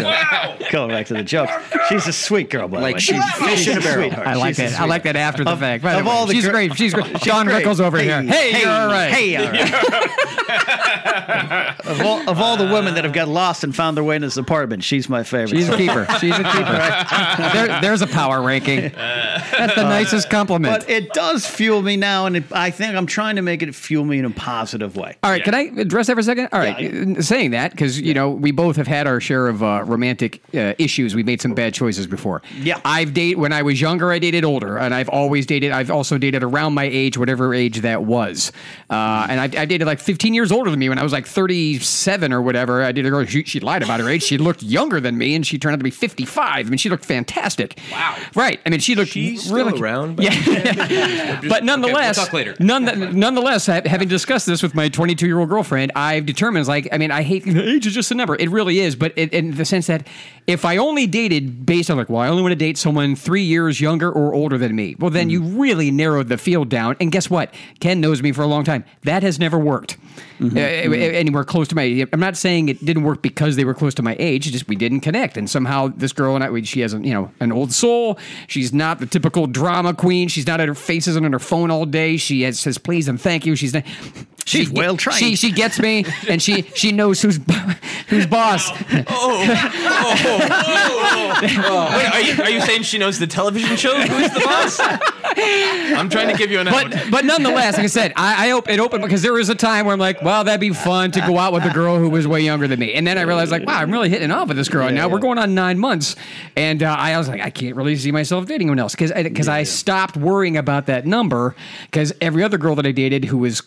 joke. Going back to the joke. She's a sweet girl, by the Like way. she's fish in a barrel. sweetheart. I like She's that. I like that after the Of- fact. By of way, all the she's gir- great. She's great. Don great. Rickles over Hey, here. Hey, hey, you're all right. Hey, [LAUGHS] all right. Of, all, of all the women that have got lost and found their way in this apartment, she's my favorite. She's a keeper. She's a keeper. [LAUGHS] there, there's a power ranking. That's the nicest compliment. but it does fuel me now, and it, I think I'm trying to make it fuel me in a positive way. All right, can I address that for a second? All right, uh, saying that because you know we both have had our share of uh, romantic uh, issues. We made some bad choices before. Yeah. I've dated when I was younger. I dated older, and I've always dated. I've also dated around my age, whatever age that was. Uh, and I, I dated like 15 years older than me when I was like 37 or whatever. I did a girl. She, she lied about her age. She looked younger than me, and she turned out to be 55. I mean, she looked fantastic. Wow. Right. I mean, she looked She's still really around, but- Yeah. [LAUGHS] but nonetheless, talk later. none, nonetheless, having discussed this with my 22 year old girlfriend, I've determined, like, I mean, I hate age is just a number. It really is, but it, in the sense that if I only dated based on like, well, I only want to date someone three years younger or older than me, well, then mm-hmm. you really narrowed the field down. And guess what? Ken knows me for a long time. That has never worked. Uh, anywhere close to my. I'm not saying it didn't work because they were close to my age. Just we didn't connect, and somehow this girl and I, we- she has a, you know an old soul. She's not the typical drama queen. She's not at her face isn't on her phone all day. She has, says please and thank you. She's not. She's she- well trained. She she gets me, and she she knows who's [LAUGHS] who's boss. Oh, oh, oh, [LAUGHS] Wait, are you, are you saying she knows the television show? Who's the boss? I'm trying to give you an out. But but nonetheless, like I said, I, I op- it opened because there was a time where I'm like, well, that'd be fun to go out with a girl who was way younger than me, and then I realized like, wow, I'm really hitting off with this girl. and now we're going on nine months, and uh, I was like, I can't really see myself dating anyone else because because I stopped worrying about that number because every other girl that I dated who was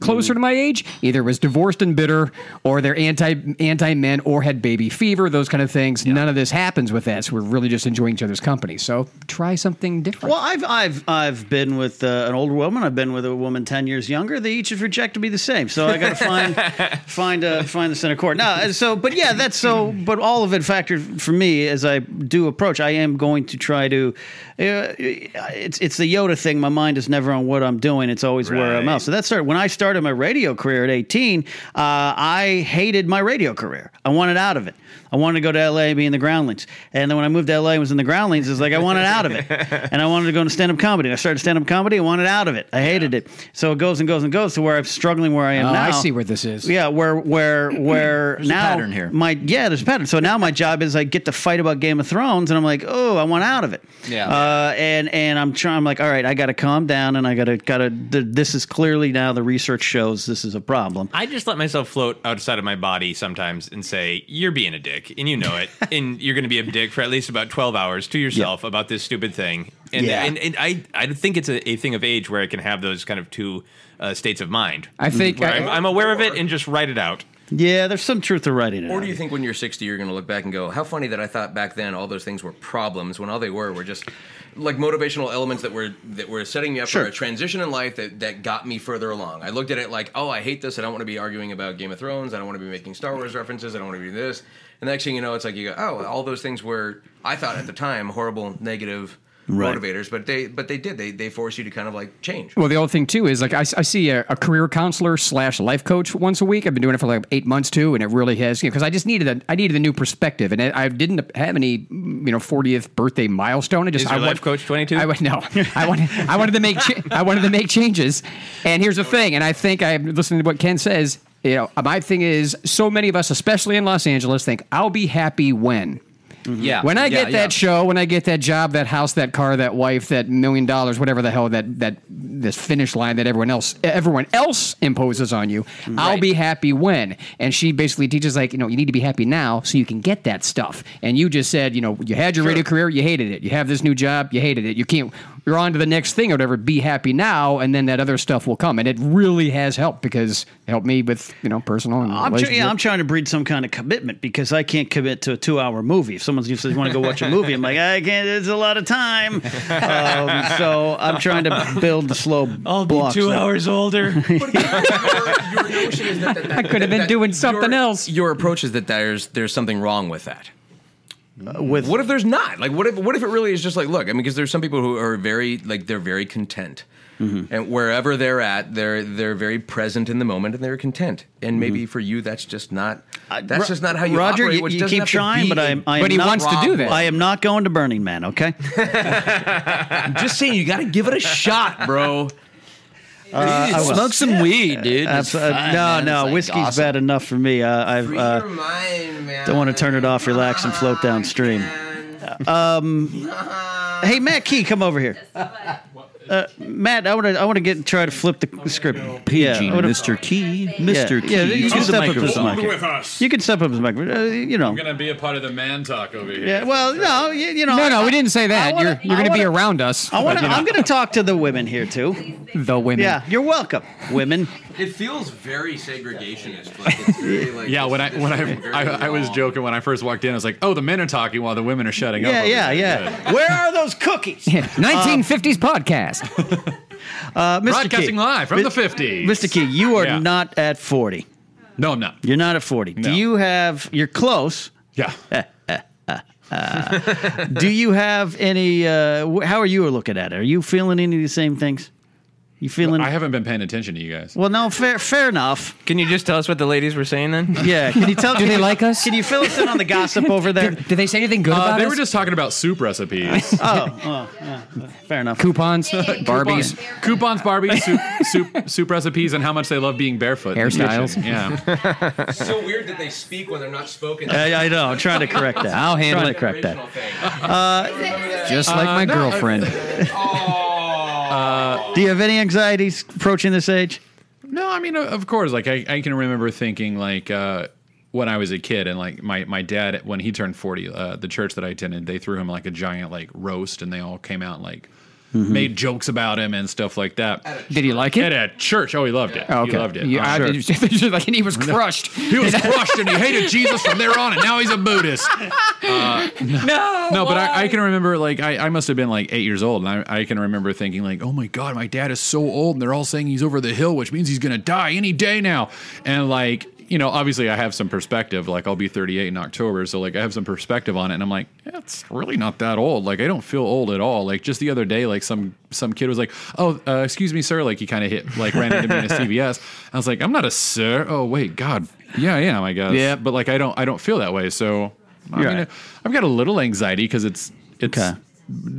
closer to my age either was divorced and bitter or they're anti anti men or had baby fever those kind of things none of this happens with that so we're really just enjoying each other's company so try something different Well, I've I've I've been with uh, an older woman. I've been with a woman ten years younger. They each have rejected me the same. So I got to [LAUGHS] find find uh, find the center court. Now, so but yeah, that's so. But all of it factored for me as I do approach. I am going to try to. It's it's the Yoda thing. My mind is never on what I'm doing. It's always where I'm at. So that started when I started my radio career at 18. Uh, I hated my radio career. I wanted out of it. I wanted to go to LA and be in the Groundlings. And then when I moved to LA and was in the Groundlings, it's like I wanted out of it. [LAUGHS] And I wanted to go into stand up comedy. And I started stand up comedy. I wanted out of it. I hated it. So it goes and goes and goes to where I'm struggling where I am Oh, now. I see where this is. Yeah, where where [CLEARS THROAT] where a now pattern here. My yeah, there's a pattern. So now my job is I get to fight about Game of Thrones, and I'm like, oh, I want out of it. Yeah. Uh, and and I'm trying. I'm like, all right, I got to calm down, and I got to got to. Th- this is clearly now the research shows this is a problem. I just let myself float outside of my body sometimes and say, "You're being a dick, and you know it, and you're going to be a dick for at least about 12 hours to yourself about this stupid thing." And Yeah. and, and I I think it's a, a thing of age where I can have those kind of two uh, states of mind. I think I- I'm, I'm aware of it and just write it out. Yeah, there's some truth to writing it. Or do you think when you're 60, you're going to look back and go, how funny that I thought back then all those things were problems when all they were were just like motivational elements that were that were setting me up Sure. for a transition in life that, that got me further along. I looked at it like, oh, I hate this. I don't want to be arguing about Game of Thrones. I don't want to be making Star Wars references. I don't want to be this. And the next thing you know, it's like you go, oh, all those things were I thought at the time horrible, negative Right. motivators, but they but they did. They they force you to kind of like change. Well, the other thing too is like I, I see a, a career counselor slash life coach once a week. I've been doing it for like eight months too, and it really has because I just needed a I needed a new perspective, and I I didn't have any you know 40th birthday milestone. I just Is your I life coach 22? I would no. I wanted I wanted to make cha- I wanted to make changes, and here's the thing, and I think I'm listening to what Ken says. You know, my thing is so many of us, especially in Los Angeles, think I'll be happy when. Mm-hmm. Yeah. When I Yeah, get that yeah. show, when I get that job, that house, that car, that wife, that million dollars, whatever the hell that that this finish line that everyone else everyone else imposes on you, I'll be happy when. And she basically teaches like, you know, you need to be happy now so you can get that stuff. And you just said, you know, you had your radio career, you hated it. You have this new job, you hated it. You can't you're on to the next thing or whatever. Be happy now, and then that other stuff will come. And it really has helped because it helped me with you know personal. And I'm, try- relationship. yeah, I'm trying to breed some kind of commitment because I can't commit to a two-hour movie. If someone says, "You want to go watch a movie?" I'm like, "I can't. It's a lot of time." [LAUGHS] um, so I'm trying to build the slow I'll be two there. hours older. [LAUGHS] I could have been doing something else. Your approach is that there's there's something wrong with that. Uh, with What if there's not? Like, what if what if it really is just like, look, I mean, because there's some people who are very like they're very content, mm-hmm. and wherever they're at, they're they're very present in the moment and they're content. And mm-hmm. maybe for you, that's just not that's just not how you Roger, operate. you, which you doesn't keep trying, but i'm But he not, wants to do that. I am not going to Burning Man. Okay. I'm [LAUGHS] just saying, you got to give it a shot, bro. [LAUGHS] I will. Smoke some weed, dude. It's Abs- uh, fun, no, man. no, It's like whiskey's awesome. bad enough for me. Uh, I've uh, mind, man. don't want to turn it off, relax, and float downstream. Um, hey, Matt Key, come over here. Uh, Matt, I want to I want to get try to flip the script. Yeah, wanna- Mr. Key, yeah, Mr. Key. Yeah, you can step up to the microphone. mic. with us. You can step up to the microphone. Uh, you know. I'm gonna be a part of the man talk over here. Yeah. Well, no, you, you know. No, no, I- we didn't say that. Wanna- you're you're I going to be around us. I wanna you know, I'm going to talk to the women here too. the women. Yeah, you're welcome, women. It feels very segregationist. Like it's very like Yeah, when I when I I, I was joking when I first walked in, I was like, "Oh, the men are talking while the women are shutting up." Yeah, yeah, yeah. [LAUGHS] Where are those cookies? 1950s podcast. [LAUGHS] Uh, Mr. Broadcasting Key. live from Mi- the 50s. Mr. Key, you are Yeah. not at 40. No, I'm not. You're not at 40. Do you have, you're close. Yeah. [LAUGHS] Do you have any, uh, wh- how are you looking at it? Are you feeling any of the same things? You feeling? I haven't been paying attention to you guys. well, no, fair, fair enough. Can you just tell us what the ladies were saying then? [LAUGHS] Yeah. Can you tell? Do they like us? Can you fill us in on the gossip [LAUGHS] over there? Did they say anything good Uh, about they us? were just talking about soup recipes. [LAUGHS] oh, oh, yeah, fair enough. coupons, Barbies. Coupons, Barbies, soup, soup, soup recipes, and how much they love being barefoot. Hairstyles. kitchen. Yeah. so weird that they speak when they're not spoken. I, I know. I'm trying to correct that. I'll handle it. correct that. Just like my no, girlfriend. Do you have any anxieties approaching this age? No, I mean, of course. Like, I, I can remember thinking, like, uh, when I was a kid, and like my, my dad, when he turned 40, uh, the church that I attended, they threw him like a giant, like, roast, and they all came out and, like, made jokes about him and stuff like that. Did he like it? At it? a church. Oh, he loved it. Oh, okay. He loved it. Yeah, I, just [LAUGHS] like, and he was crushed. He was [LAUGHS] crushed and he hated Jesus from there on, and now he's a Buddhist. [LAUGHS] Uh, no, no, but I, I can remember like I, I must have been like eight years old, and I, I can remember thinking like, oh my god, my dad is so old, and they're all saying he's over the hill, which means he's gonna die any day now, and like. You know, obviously, I have some perspective. Like, I'll be 38 in October, so like, I have some perspective on it, and I'm like, yeah, it's really not that old. Like, I don't feel old at all. Like, just the other day, like some some kid was like, "Oh, uh, excuse me, sir." Like, he kind of hit, like, ran into me in a [LAUGHS] CVS. I was like, "I'm not a sir." Oh, wait, God, yeah, I am, I guess. Yeah. but like, I don't, I don't feel that way. So, I mean, right. I've got a little anxiety because it's it's Okay.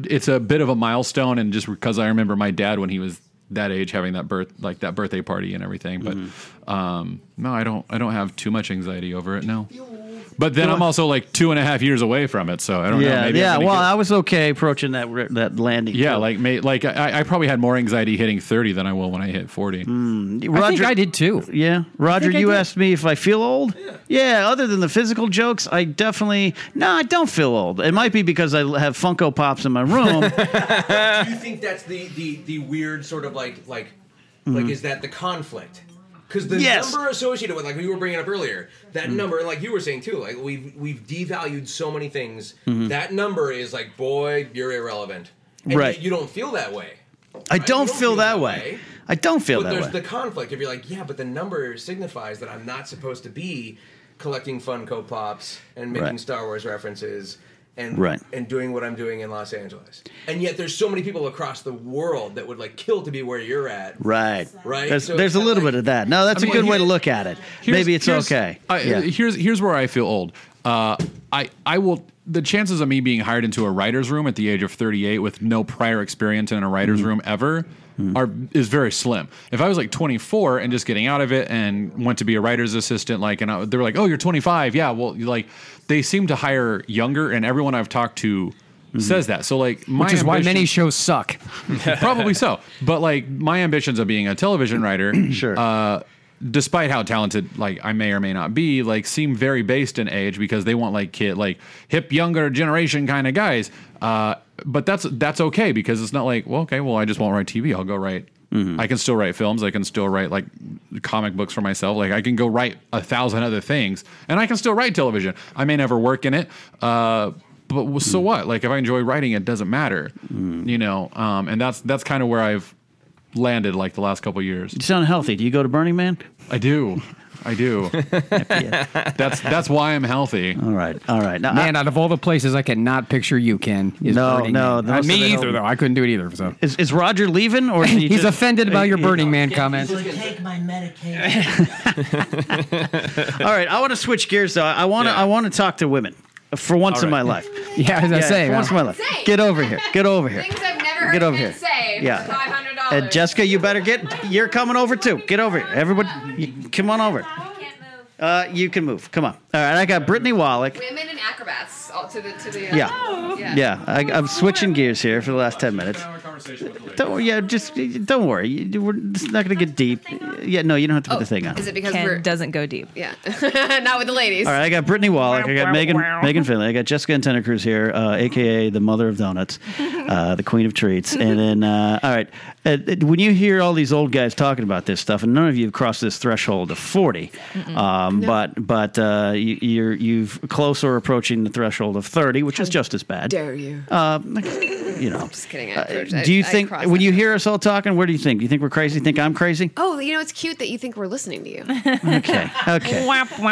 it's a bit of a milestone, and just because I remember my dad when he was that age having that birth like that birthday party and everything. But Mm-hmm. um, no, I don't I don't have too much anxiety over it. No. But then I'm also like two and a half years away from it, so I don't know. Yeah, Maybe I'm yeah. gonna Well, get- I was okay approaching that r- that landing. yeah, too. like may, like I, I probably had more anxiety hitting 30 than I will when I hit 40. Roger. I think I did too. Yeah, Roger, think I you did. asked me if I feel old. Yeah. other than the physical jokes, I definitely no, I don't feel old. It might be because I have Funko Pops in my room. [LAUGHS] Do you think that's the the the weird sort of like like like mm-hmm. is that the conflict? Because the Yes. number associated with like we were bringing up earlier, that Mm. number, and like you were saying too, like we've we've devalued so many things. Mm-hmm. That number is like, boy, you're irrelevant. And Right. yet You don't feel that way. I Right? don't You feel that way. I don't feel that way. But there's the conflict if you're like, yeah, but the number signifies that I'm not supposed to be collecting Funko Pops and making Right. Star Wars references and Right. and doing what I'm doing in Los Angeles. And yet there's so many people across the world that would like kill to be where you're at. Right. Right? There's, So there's a little like- bit of that. No, that's I a mean, good way to look at it. Maybe it's here's- okay. I, yeah. Here's here's where I feel old. Uh, I I will the chances of me being hired into a writer's room at the age of 38 with no prior experience in a writer's Mm-hmm. room ever are is very slim. If I was like 24 and just getting out of it and went to be a writer's assistant, like and I, they were like, "Oh, you're 25, yeah." Well, like they seem to hire younger, and everyone I've talked to. Says that so like my Which is why ambition- many shows suck. [LAUGHS] probably so. But like my ambitions of being a television writer, [CLEARS THROAT] Sure. Uh, despite how talented like I may or may not be, like seem very based in age because they want like kid like hip younger generation kind of guys. Uh, but that's that's okay because it's not like well okay well I just won't write TV I'll go write. I can still write films. I can still write like comic books for myself. Like I can go write a thousand other things, and I can still write television. I may never work in it, uh, but so what? Like if I enjoy writing, it doesn't matter, you know. Um, and that's that's kind of where I've landed like the last couple years. You sound healthy. Do you go to Burning Man? I do. I do. [LAUGHS] that's that's why I'm healthy. All right. All right. Now, Man, out of all the places I cannot picture you, Ken. Is No, Burning no, Man. Uh, me either, don't- though. I couldn't do it either. So is, is Roger leaving, or is he [LAUGHS] he's just- offended by your Burning Man comment. Take my medication. [LAUGHS] All right. I want to switch gears though. I want to. I want to talk to women for once in my life. Yeah, as I say, for once in my life. Say. Get over here. Get over here. Things I've never Get over here. say. Yeah. For Five hundred Uh. Jessica, you better get. You're coming over too. Get over here. Everybody, you, come on over. Uh, you can move. Come on. All right. I got Brittany Wallach. Women and acrobats. All to the to the. uh, Yeah. yeah. Yeah, I, I'm switching gears here for the last ten minutes. Don't, yeah, just don't worry. We're it's not going to get deep. Yeah, no, you don't have to put the thing on. Is it because Ken we're doesn't go deep. yeah? [LAUGHS] Not with the ladies. All right, I got Brittany Wallach. I got Megan Megan Finley. I got Jessica Antenna Cruz here, uh, aka the mother of donuts, [LAUGHS] uh, the queen of treats. And then, uh, all right, uh, uh, when you hear all these old guys talking about this stuff, and none of you have crossed this threshold of forty, um, but but uh, you, you're you've close or approaching the threshold of thirty, which is just as bad. Dare you? [LAUGHS] You know. Just kidding. I Uh, approached- I- do you I think crossed when you hear us all talking, where do you think? Do you think we're crazy? Think I'm crazy? Oh, you know, it's cute that you think we're listening to you. Okay, okay.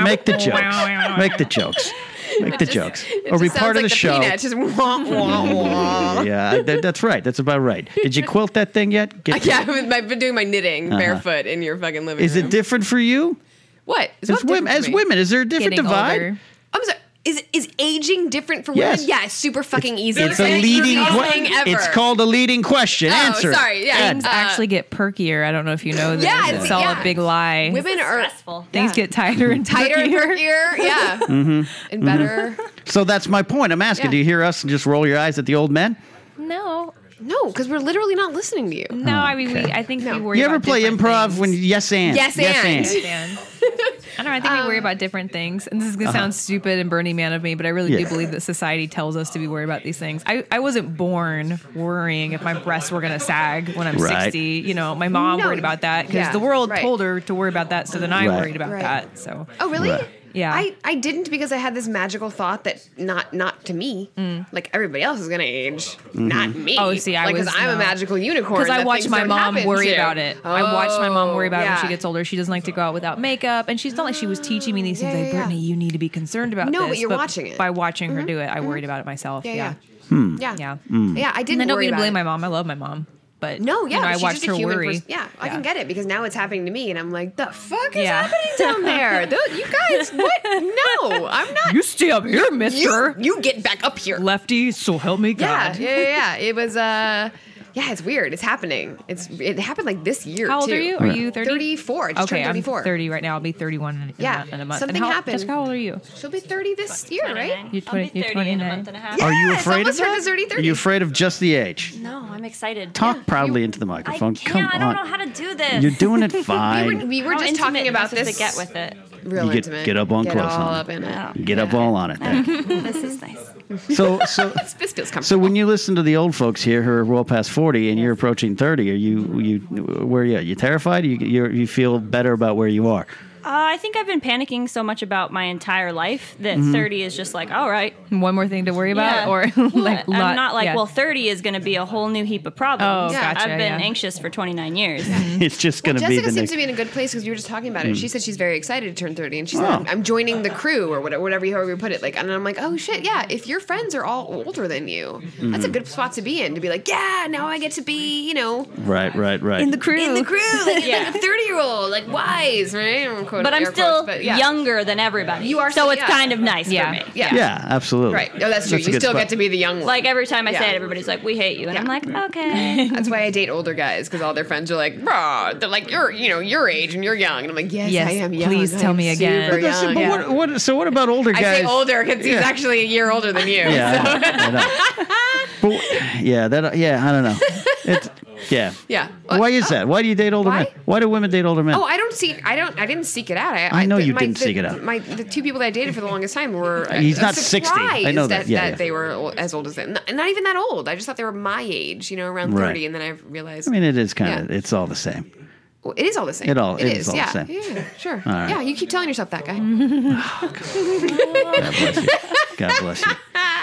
Make the jokes. Make the jokes. Make the jokes. It Or be just part sounds of the like show. Peanut, just wah, wah, [LAUGHS] wah. Yeah, that, that's right. That's about right. Did you quilt that thing yet? Get- [LAUGHS] yeah, I've I've been doing my knitting Uh-huh. barefoot in your fucking living Is room. Is it different for you? What? Is As what women, as women, is there a different Getting divide? older. I'm sorry. Is is aging different for Yes. women? Yeah, it's super fucking easy. It's a leading. easiest que- thing ever. It's called a leading question. Oh, Answer. it. sorry, yeah. Things Uh, actually get perkier. I don't know if you know this. Yeah, it's- it's all yeah. a big lie. Women are Stressful. Things get tighter and tighter and perkier. perkier. Yeah, Mm-hmm. and better. So that's my point. I'm asking. Yeah. Do you hear us and just roll your eyes at the old men? No, No, because we're literally not listening to you. no. I mean, we. I think No. we worry. You ever about play different improv things. when yes and Yes, and. understand. [LAUGHS] I don't know. I think we worry about different things, and this is gonna Uh-huh. sound stupid and Burning Man of me, but I really Yeah. do believe that society tells us to be worried about these things. I, I wasn't born worrying if my breasts were gonna sag when I'm Right. 60. You know, my mom No. worried about that because Yeah, the world right. told her to worry about that, so then I Right. worried about Right. that. So Oh, really? Right. Yeah. I, I didn't because I had this magical thought that not not to me, mm. like everybody else is gonna age, mm-hmm. not me. Mm. Oh, see, I like, was I'm a magical unicorn. Because I that watch my mom worry to. about it. I watched my mom worry about it when she oh, gets older. She doesn't like to go out without makeup, and she's not like she was teaching me these things. Yeah, like yeah, yeah. Brittany, you need to be concerned about No, this. but you're watching it. By watching her mm-hmm. do it, I mm-hmm. worried about it myself. Yeah, Yeah, yeah, yeah, yeah. yeah. I didn't I don't worry mean to blame it. my mom. I love my mom, but No, yeah, you know, I she's watched just her a human worry. person. Yeah, I can get it because now it's happening to me, and I'm like, the fuck is Yeah. happening down there? [LAUGHS] You guys, what? No, I'm not. You stay up here, Mister You, you get back up here. Lefty. So help me Yeah, God. yeah, yeah, yeah. It was uh yeah, it's weird. It's happening. It's it happened like this year. How old too. are you? Are you 30? 34. Just Okay, 34. I'm 30 right now. I'll be 31 in, in, Yeah, a, in a month. something and how, happened. Jessica, how old are you? She'll be 30 this year, right? You're, I'll be 20, you're 30 in a month and a half. Are you afraid of almost that? to 30, Are you afraid of just the age? No, I'm excited. Talk proudly into the I microphone. can't. Come I don't know how to do this. You're doing it We fine. were, we were just talking about supposed this. to get with it. Real You get, intimate. get up on Get close all on up in it. Yeah. Get up all on it. [LAUGHS] This is nice. So so [LAUGHS] This feels comfortable. so when you listen to the old folks here who are well past forty and you're approaching thirty, are you you where are you? at? You terrified? You you you feel better about where you are? Uh, I think I've been panicking so much about my entire life that Mm-hmm. 30 is just like, all right. One more thing to worry about, Yeah. or [LAUGHS] like I'm lot- not like, yeah. well, 30 is going to be a whole new heap of problems. Oh, Yeah. gotcha, I've been yeah. anxious for 29 years. [LAUGHS] It's just Well, going to be Jessica the seems next. to be in a good place because we were just talking about it. Mm. She said she's very excited to turn 30, and she's said, Oh. I'm, I'm joining the crew, or whatever, whatever however you put it. Like, and I'm like, oh shit, yeah. If your friends are all older than you, that's a good spot to be in. To be like, yeah, now I get to be, you know, Right, right, right. In the crew. in the crew, [LAUGHS] like, Yeah. like a 30 year old, like wise, right? I'm But I'm air still quotes, but yeah. younger than everybody. You are so still- it's yeah. kind of nice Yeah. for me. Yeah. yeah, absolutely. Right. Oh, no, that's true. That's you still spot. get to be the young one. Like every time I Yeah. say it, everybody's like, "We hate you," and Yeah. I'm like, mm-hmm. "Okay." That's why I date older guys because all their friends are like, "Bro, they're like you're, you know, your age and you're young," and I'm like, "Yes, Yes, I am young. please tell me again. But, young." but Yeah. what, what, so what about older guys? I say older because he's Yeah. actually a year older than you. Yeah, so- I know, [LAUGHS] I know. But, yeah, that. Yeah, I don't know. It's yeah. Yeah. Why is that? Why do you date older Why? men? Why do women date older men? Oh, I don't seek. I don't. I didn't seek it out. I, I know you my- didn't the- seek it out. My the two people that I dated for the longest time were. [LAUGHS] uh, He's not 60. I surprised know that. Yeah, yeah. they were o- as old as them. Not, not even that old. I just thought they were my age. You know, around Right. thirty, and then I realized. I mean, it is kind Yeah. of. It's all the same. Well, it is all the same. It all- it it is. is all the yeah. same. Yeah. Sure. All right. Yeah. You keep telling yourself that guy. [LAUGHS] God bless you. God bless you.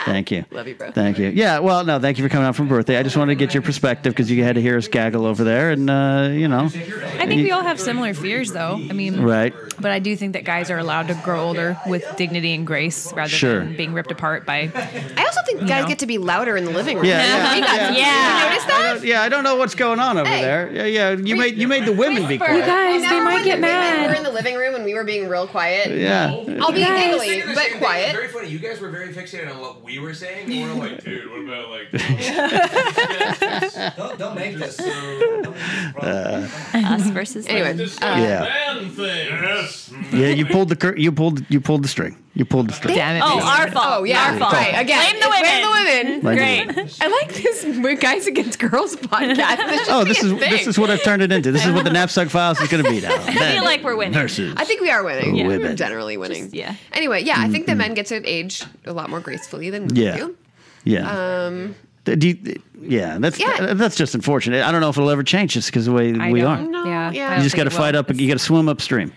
[LAUGHS] Thank you. Love you, bro. Thank you. Yeah. Well, no, thank you for coming out from birthday. I just wanted to get your perspective because you had to hear us gaggle over there, and uh, you know. I think we all have similar fears, though. I mean, Right. But I do think that guys are allowed to grow older with dignity and grace rather Sure. than being ripped apart by. I also think guys know. get to be louder in the living room. Yeah, yeah, [LAUGHS] You guys- yeah. You notice that? don't- yeah, I don't know what's going on over Hey. there. Yeah, yeah. You made you made the women be quiet. You guys, they might get the women mad. were in the living room and we were being real quiet? Yeah. I'll be Guys. giggly, but quiet. Very funny. You guys were very fixated on what we were saying. And we're like, dude, what about like? [LAUGHS] [LAUGHS] Don't, don't make this. [LAUGHS] Us versus them. Anyway, uh, Yeah. Yeah. You pulled the cur- you pulled you pulled the string. You pulled the string. Damn it. Oh, our fault. Oh yeah, Our fault. Right, again. Blame the women. Blame the women. Blame the Great. I like this guys against girls podcast. This should Oh, this is thing. this is what I've turned it into. This is what the Napzok files is going to be now. I feel like we're winning. Nurses. I think we are winning. Yeah. We're Women. generally winning. yeah. Anyway, yeah, I think the men get to age a lot more gracefully than we Yeah. do. Yeah. Um, Do you, yeah, that's Yeah. that's just unfortunate. I don't know if it'll ever change just because the way I we don't. are. No, Yeah. yeah. You just got to fight will. up. You got to swim upstream.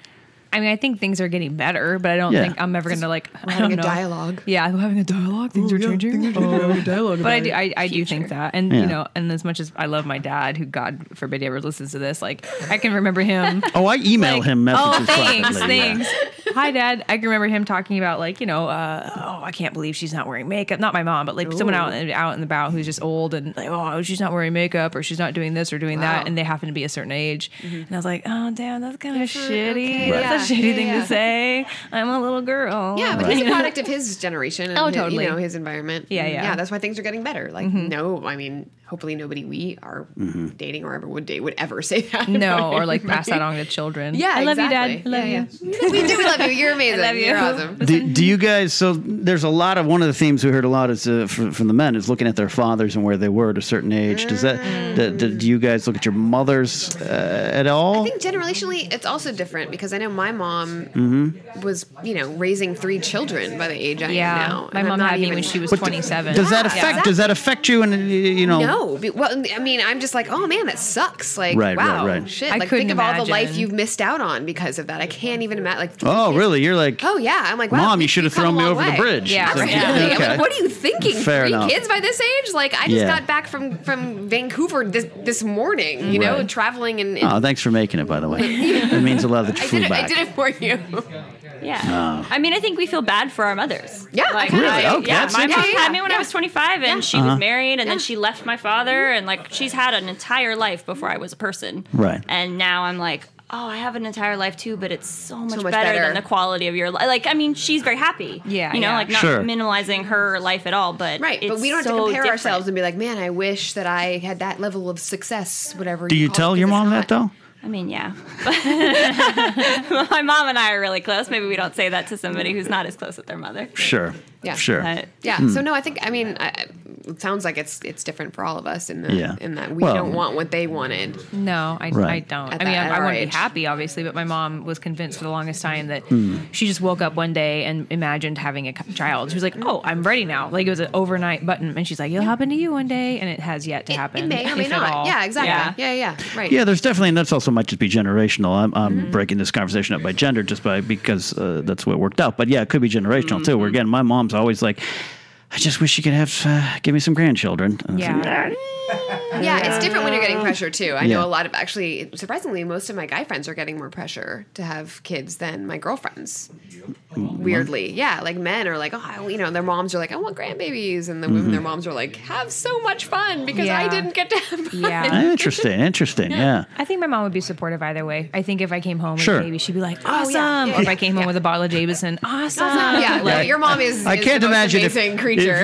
I mean, I think things are getting better, but I don't Yeah. think I'm ever going to like. I having don't a know. dialogue. Yeah, we're having a dialogue. Things are changing. Oh. dialogue. But I do, I, I do think that, and Yeah. you know, and as much as I love my dad, who God forbid he ever listens to this, like I can remember him. [LAUGHS] Oh, I email like, him messages. Oh, thanks, privately, yeah. thanks. Hi, Dad. I can remember him talking about like you know, uh, oh, I can't believe she's not wearing makeup. Not my mom, but like someone out out and about who's just old and like, oh, she's not wearing makeup or she's not doing this or doing Wow. that, and they happen to be a certain age. And I was like, oh, damn, that's kind of shitty. okay, That's [LAUGHS] shitty thing to say. I'm a little girl. Yeah, but he's a [LAUGHS] product of his generation and Oh, his- totally. you know his environment. Yeah, mm, yeah. Yeah, that's why things are getting better. Like mm-hmm. no, I mean, hopefully nobody we are Mm-hmm. dating or ever would date would ever say that. No, or like pass that [LAUGHS] on to children. Yeah, I love exactly. you, Dad. I love Yeah, you. yeah. we do love you. You're amazing. [LAUGHS] love you. You're awesome. Do, do you guys? So there's a lot of one of the themes we heard a lot is uh, from, from the men is looking at their fathers and where they were at a certain age. Does that? Do, do, do you guys look at your mothers uh, at all? I think generationally, it's also different because I know my mom Mm-hmm. was, you know, raising three children by the age I Yeah, am now. my mom had me when she was But 27. Does that Yeah, affect? Does that affect you? And you know? No, be- well, I mean, I'm just like, oh man, that sucks. Like, Right, right, wow, right. shit. I like, couldn't think of all the life you've missed out on because of that. I can't even imagine. Like, Oh, really? You're like, Oh yeah, I'm like, wow, Mom, you should have thrown me long over the bridge. Yeah, It's like, right. [LAUGHS] Okay. like, what are you thinking? Fair Three enough. kids by this age? Like, I just Yeah. got back from from Vancouver this this morning. You know, Right. traveling and. Oh, thanks for making it. By the way, [LAUGHS] it means a lot that you I flew did it. back. I did it for you. Yeah. I mean, I think we feel bad for our mothers. Yeah, Like, Really? do. Okay, yeah, that's my mom had me when Yeah. I was 25 and she Uh-huh. was married and then she left my father and like she's had an entire life before I was a person. Right. And now I'm like, oh, I have an entire life too, but it's so much, much better, better. than the quality of your life. Like, I mean, she's very happy. Yeah, You know, yeah. like not Sure. minimalizing her life at all, but Right, but we don't have so to compare different. ourselves and be like, man, I wish that I had that level of success, whatever. Do you call it, your it's mom not. that though? I mean, yeah. [LAUGHS] My mom and I are really close. Maybe we don't say that to somebody who's not as close with their mother. Sure. Yeah. Sure. But Yeah. Hmm. So no, I think I mean I, it sounds like it's it's different for all of us in the Yeah. in that we Well- don't want what they wanted. No, I, Right. I don't. At I mean, that- I, I want to be happy, obviously, but my mom was convinced for the longest time that Hmm. she just woke up one day and imagined having a child. She was like, "Oh, I'm ready now." Like it was an overnight button, and she's like, "It'll happen to you one day," and it has yet to It, happen. it may or may not. all. Yeah, exactly. Yeah. Yeah, yeah, right. Yeah, there's definitely, and that's also might just be generational. I'm, I'm Mm-hmm. breaking this conversation up by gender just by because uh, that's what worked out. But yeah, it could be generational too. Mm-hmm. Where again, my mom's always like, I just wish you could have uh, give me some grandchildren. And it's like, Yeah. Yeah, it's different when you're getting pressure too. I Yeah. know a lot of actually, surprisingly, most of my guy friends are getting more pressure to have kids than my girlfriends. Weirdly, yeah, like men are like, oh, you know, their moms are like, I want grandbabies, and the women, their moms are like, have so much fun because I didn't get to have fun. Yeah. Interesting, interesting. Yeah. I think my mom would be supportive either way. I think if I came home with Sure. a baby, she'd be like, Oh, "Awesome!" yeah. Yeah, or if I came home yeah. with a bottle of Jameson, [LAUGHS] "Awesome!" Yeah, no, Like, your mom is. I is can't the imagine if, amazing if,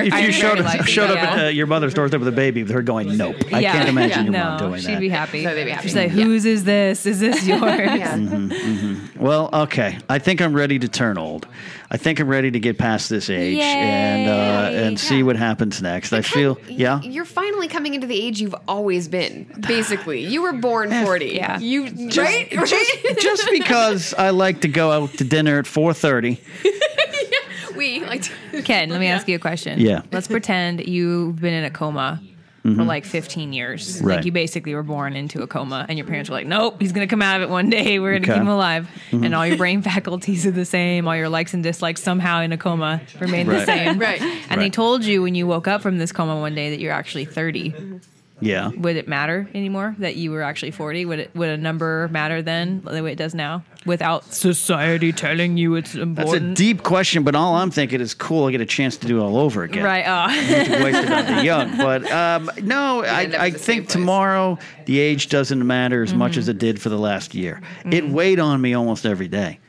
if I you very showed up, showed up yeah. at uh, your mother's doorstep with a baby, with her going, "Nope." I Yeah. can't imagine Yeah. your no, mom doing she'd that. be happy. No, they'd be happy. She's like, Yeah. "Whose is this? Is this [LAUGHS] yours?" yeah. Mm-hmm. Well, okay. I think I'm ready to turn old. I think I'm ready to get past this age and uh, Yay. and see what happens next. I feel, yeah. You're finally coming into the age you've always been. [SIGHS] Basically, you were born 40. Yeah. You right? right? Just because I like to go out to dinner at 4:30. [LAUGHS] we like. To, Ken, let me ask you a question. Yeah. Let's pretend you've been in a coma for Mhm. like 15 years. Right. Like you basically were born into a coma, and your parents were like, "Nope, he's gonna come out of it one day. We're gonna Okay. keep him alive." Mhm. And all your brain [LAUGHS] faculties are the same. All your likes and dislikes somehow in a coma remain the same. Right. And they told you when you woke up from this coma one day that you're actually 30. Yeah. Would it matter anymore that you were actually 40? Would it would a number matter then the way it does now without society telling you it's important? That's a deep question, but all I'm thinking is cool. I get a chance to do it all over again. Right. Oh. wasted on the [LAUGHS] young. But um, no, I, I think tomorrow the age doesn't matter as much Mm-hmm. as it did for the last year. It weighed on me almost every day.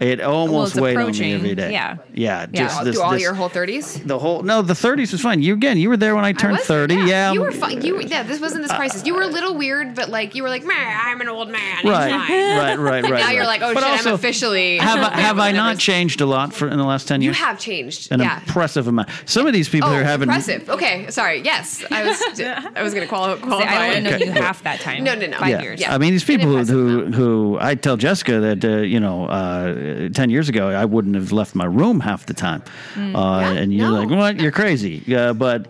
It almost it's weighed on me every day. Yeah. Yeah. Yeah, this, through all this- your whole thirties. the whole no, the 30s was fine. You again, you were there when I turned 30. Yeah. you were fine. You yeah, this wasn't this crisis. You were a little weird, but like you were like, "Meh, I'm an old man. it's Right, fine." [LAUGHS] right, right, And right, [LAUGHS] now you're like, oh But shit, also, I'm officially. [LAUGHS] have I, have I not changed a lot for in the last 10 years? You have changed. An yeah. impressive amount. Some of these people oh, are having impressive. Okay, sorry. Yes, I was. I was going to quali- qualify. I it. didn't know you half that time. No, no, no. Five yeah. I mean, these people who, who, who I tell Jessica that, uh, you know, uh, 10 years ago, I wouldn't have left my room half the time. Mm. uh, Yeah, and you're no. like, what? You're crazy. Uh, but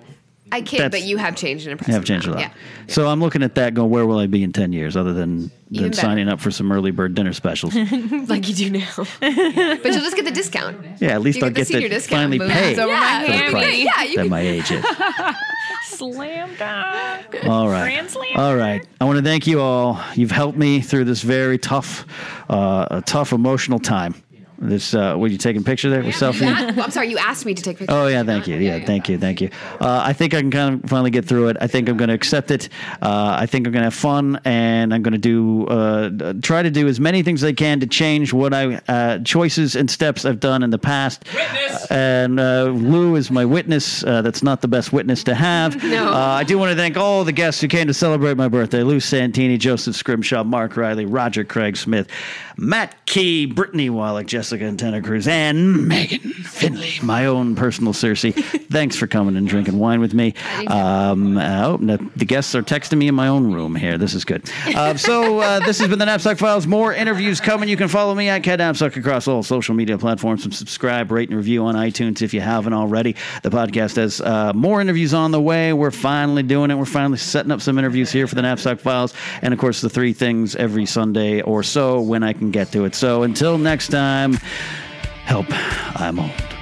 I kid, That's- but you have changed an impressive. have changed a lot. amount. So I'm looking at that going, where will I be in 10 years other than, than signing up for some early bird dinner specials? [LAUGHS] Like you do now. [LAUGHS] but you'll just get the discount. Yeah, at least You I'll get the get senior to discount. finally Boom. pay It's over my for the price Yeah, you that can- my age is. [LAUGHS] Slam dunk. All right. Grand slam. All right. I want to thank you all. You've helped me through this very tough, uh, tough emotional time. This, uh, were you taking a picture there with selfie? That- I'm sorry, you asked me to take pictures. Oh yeah, thank you. Yeah, thank you, thank you. Uh, I think I can kind of finally get through it. I think I'm going to accept it. Uh, I think I'm going to have fun, and I'm going to do uh, try to do as many things as I can to change what I uh, choices and steps I've done in the past. Witness. And uh, Lou is my witness. Uh, that's not the best witness to have. [LAUGHS] No. Uh, I do want to thank all the guests who came to celebrate my birthday: Lou Santini, Joseph Scrimshaw, Mark Riley, Roger Craig Smith, Matt Key, Brittany Wallach, Jessica Antenna Cruz, and Megan Finley, my own personal Cersei. [LAUGHS] Thanks for coming and drinking wine with me. Um, uh, oh, the guests are texting me in my own room here. This is good. Uh, so uh, this has been the Napzok Files. More interviews coming. You can follow me at Ken Napzok across all social media platforms and subscribe, rate, and review on iTunes if you haven't already. The podcast has uh, more interviews on the way. We're finally doing it. We're finally setting up some interviews here for the Napzok Files, and of course the three things every Sunday or so when I can get to it. So until next time, help. I'm old.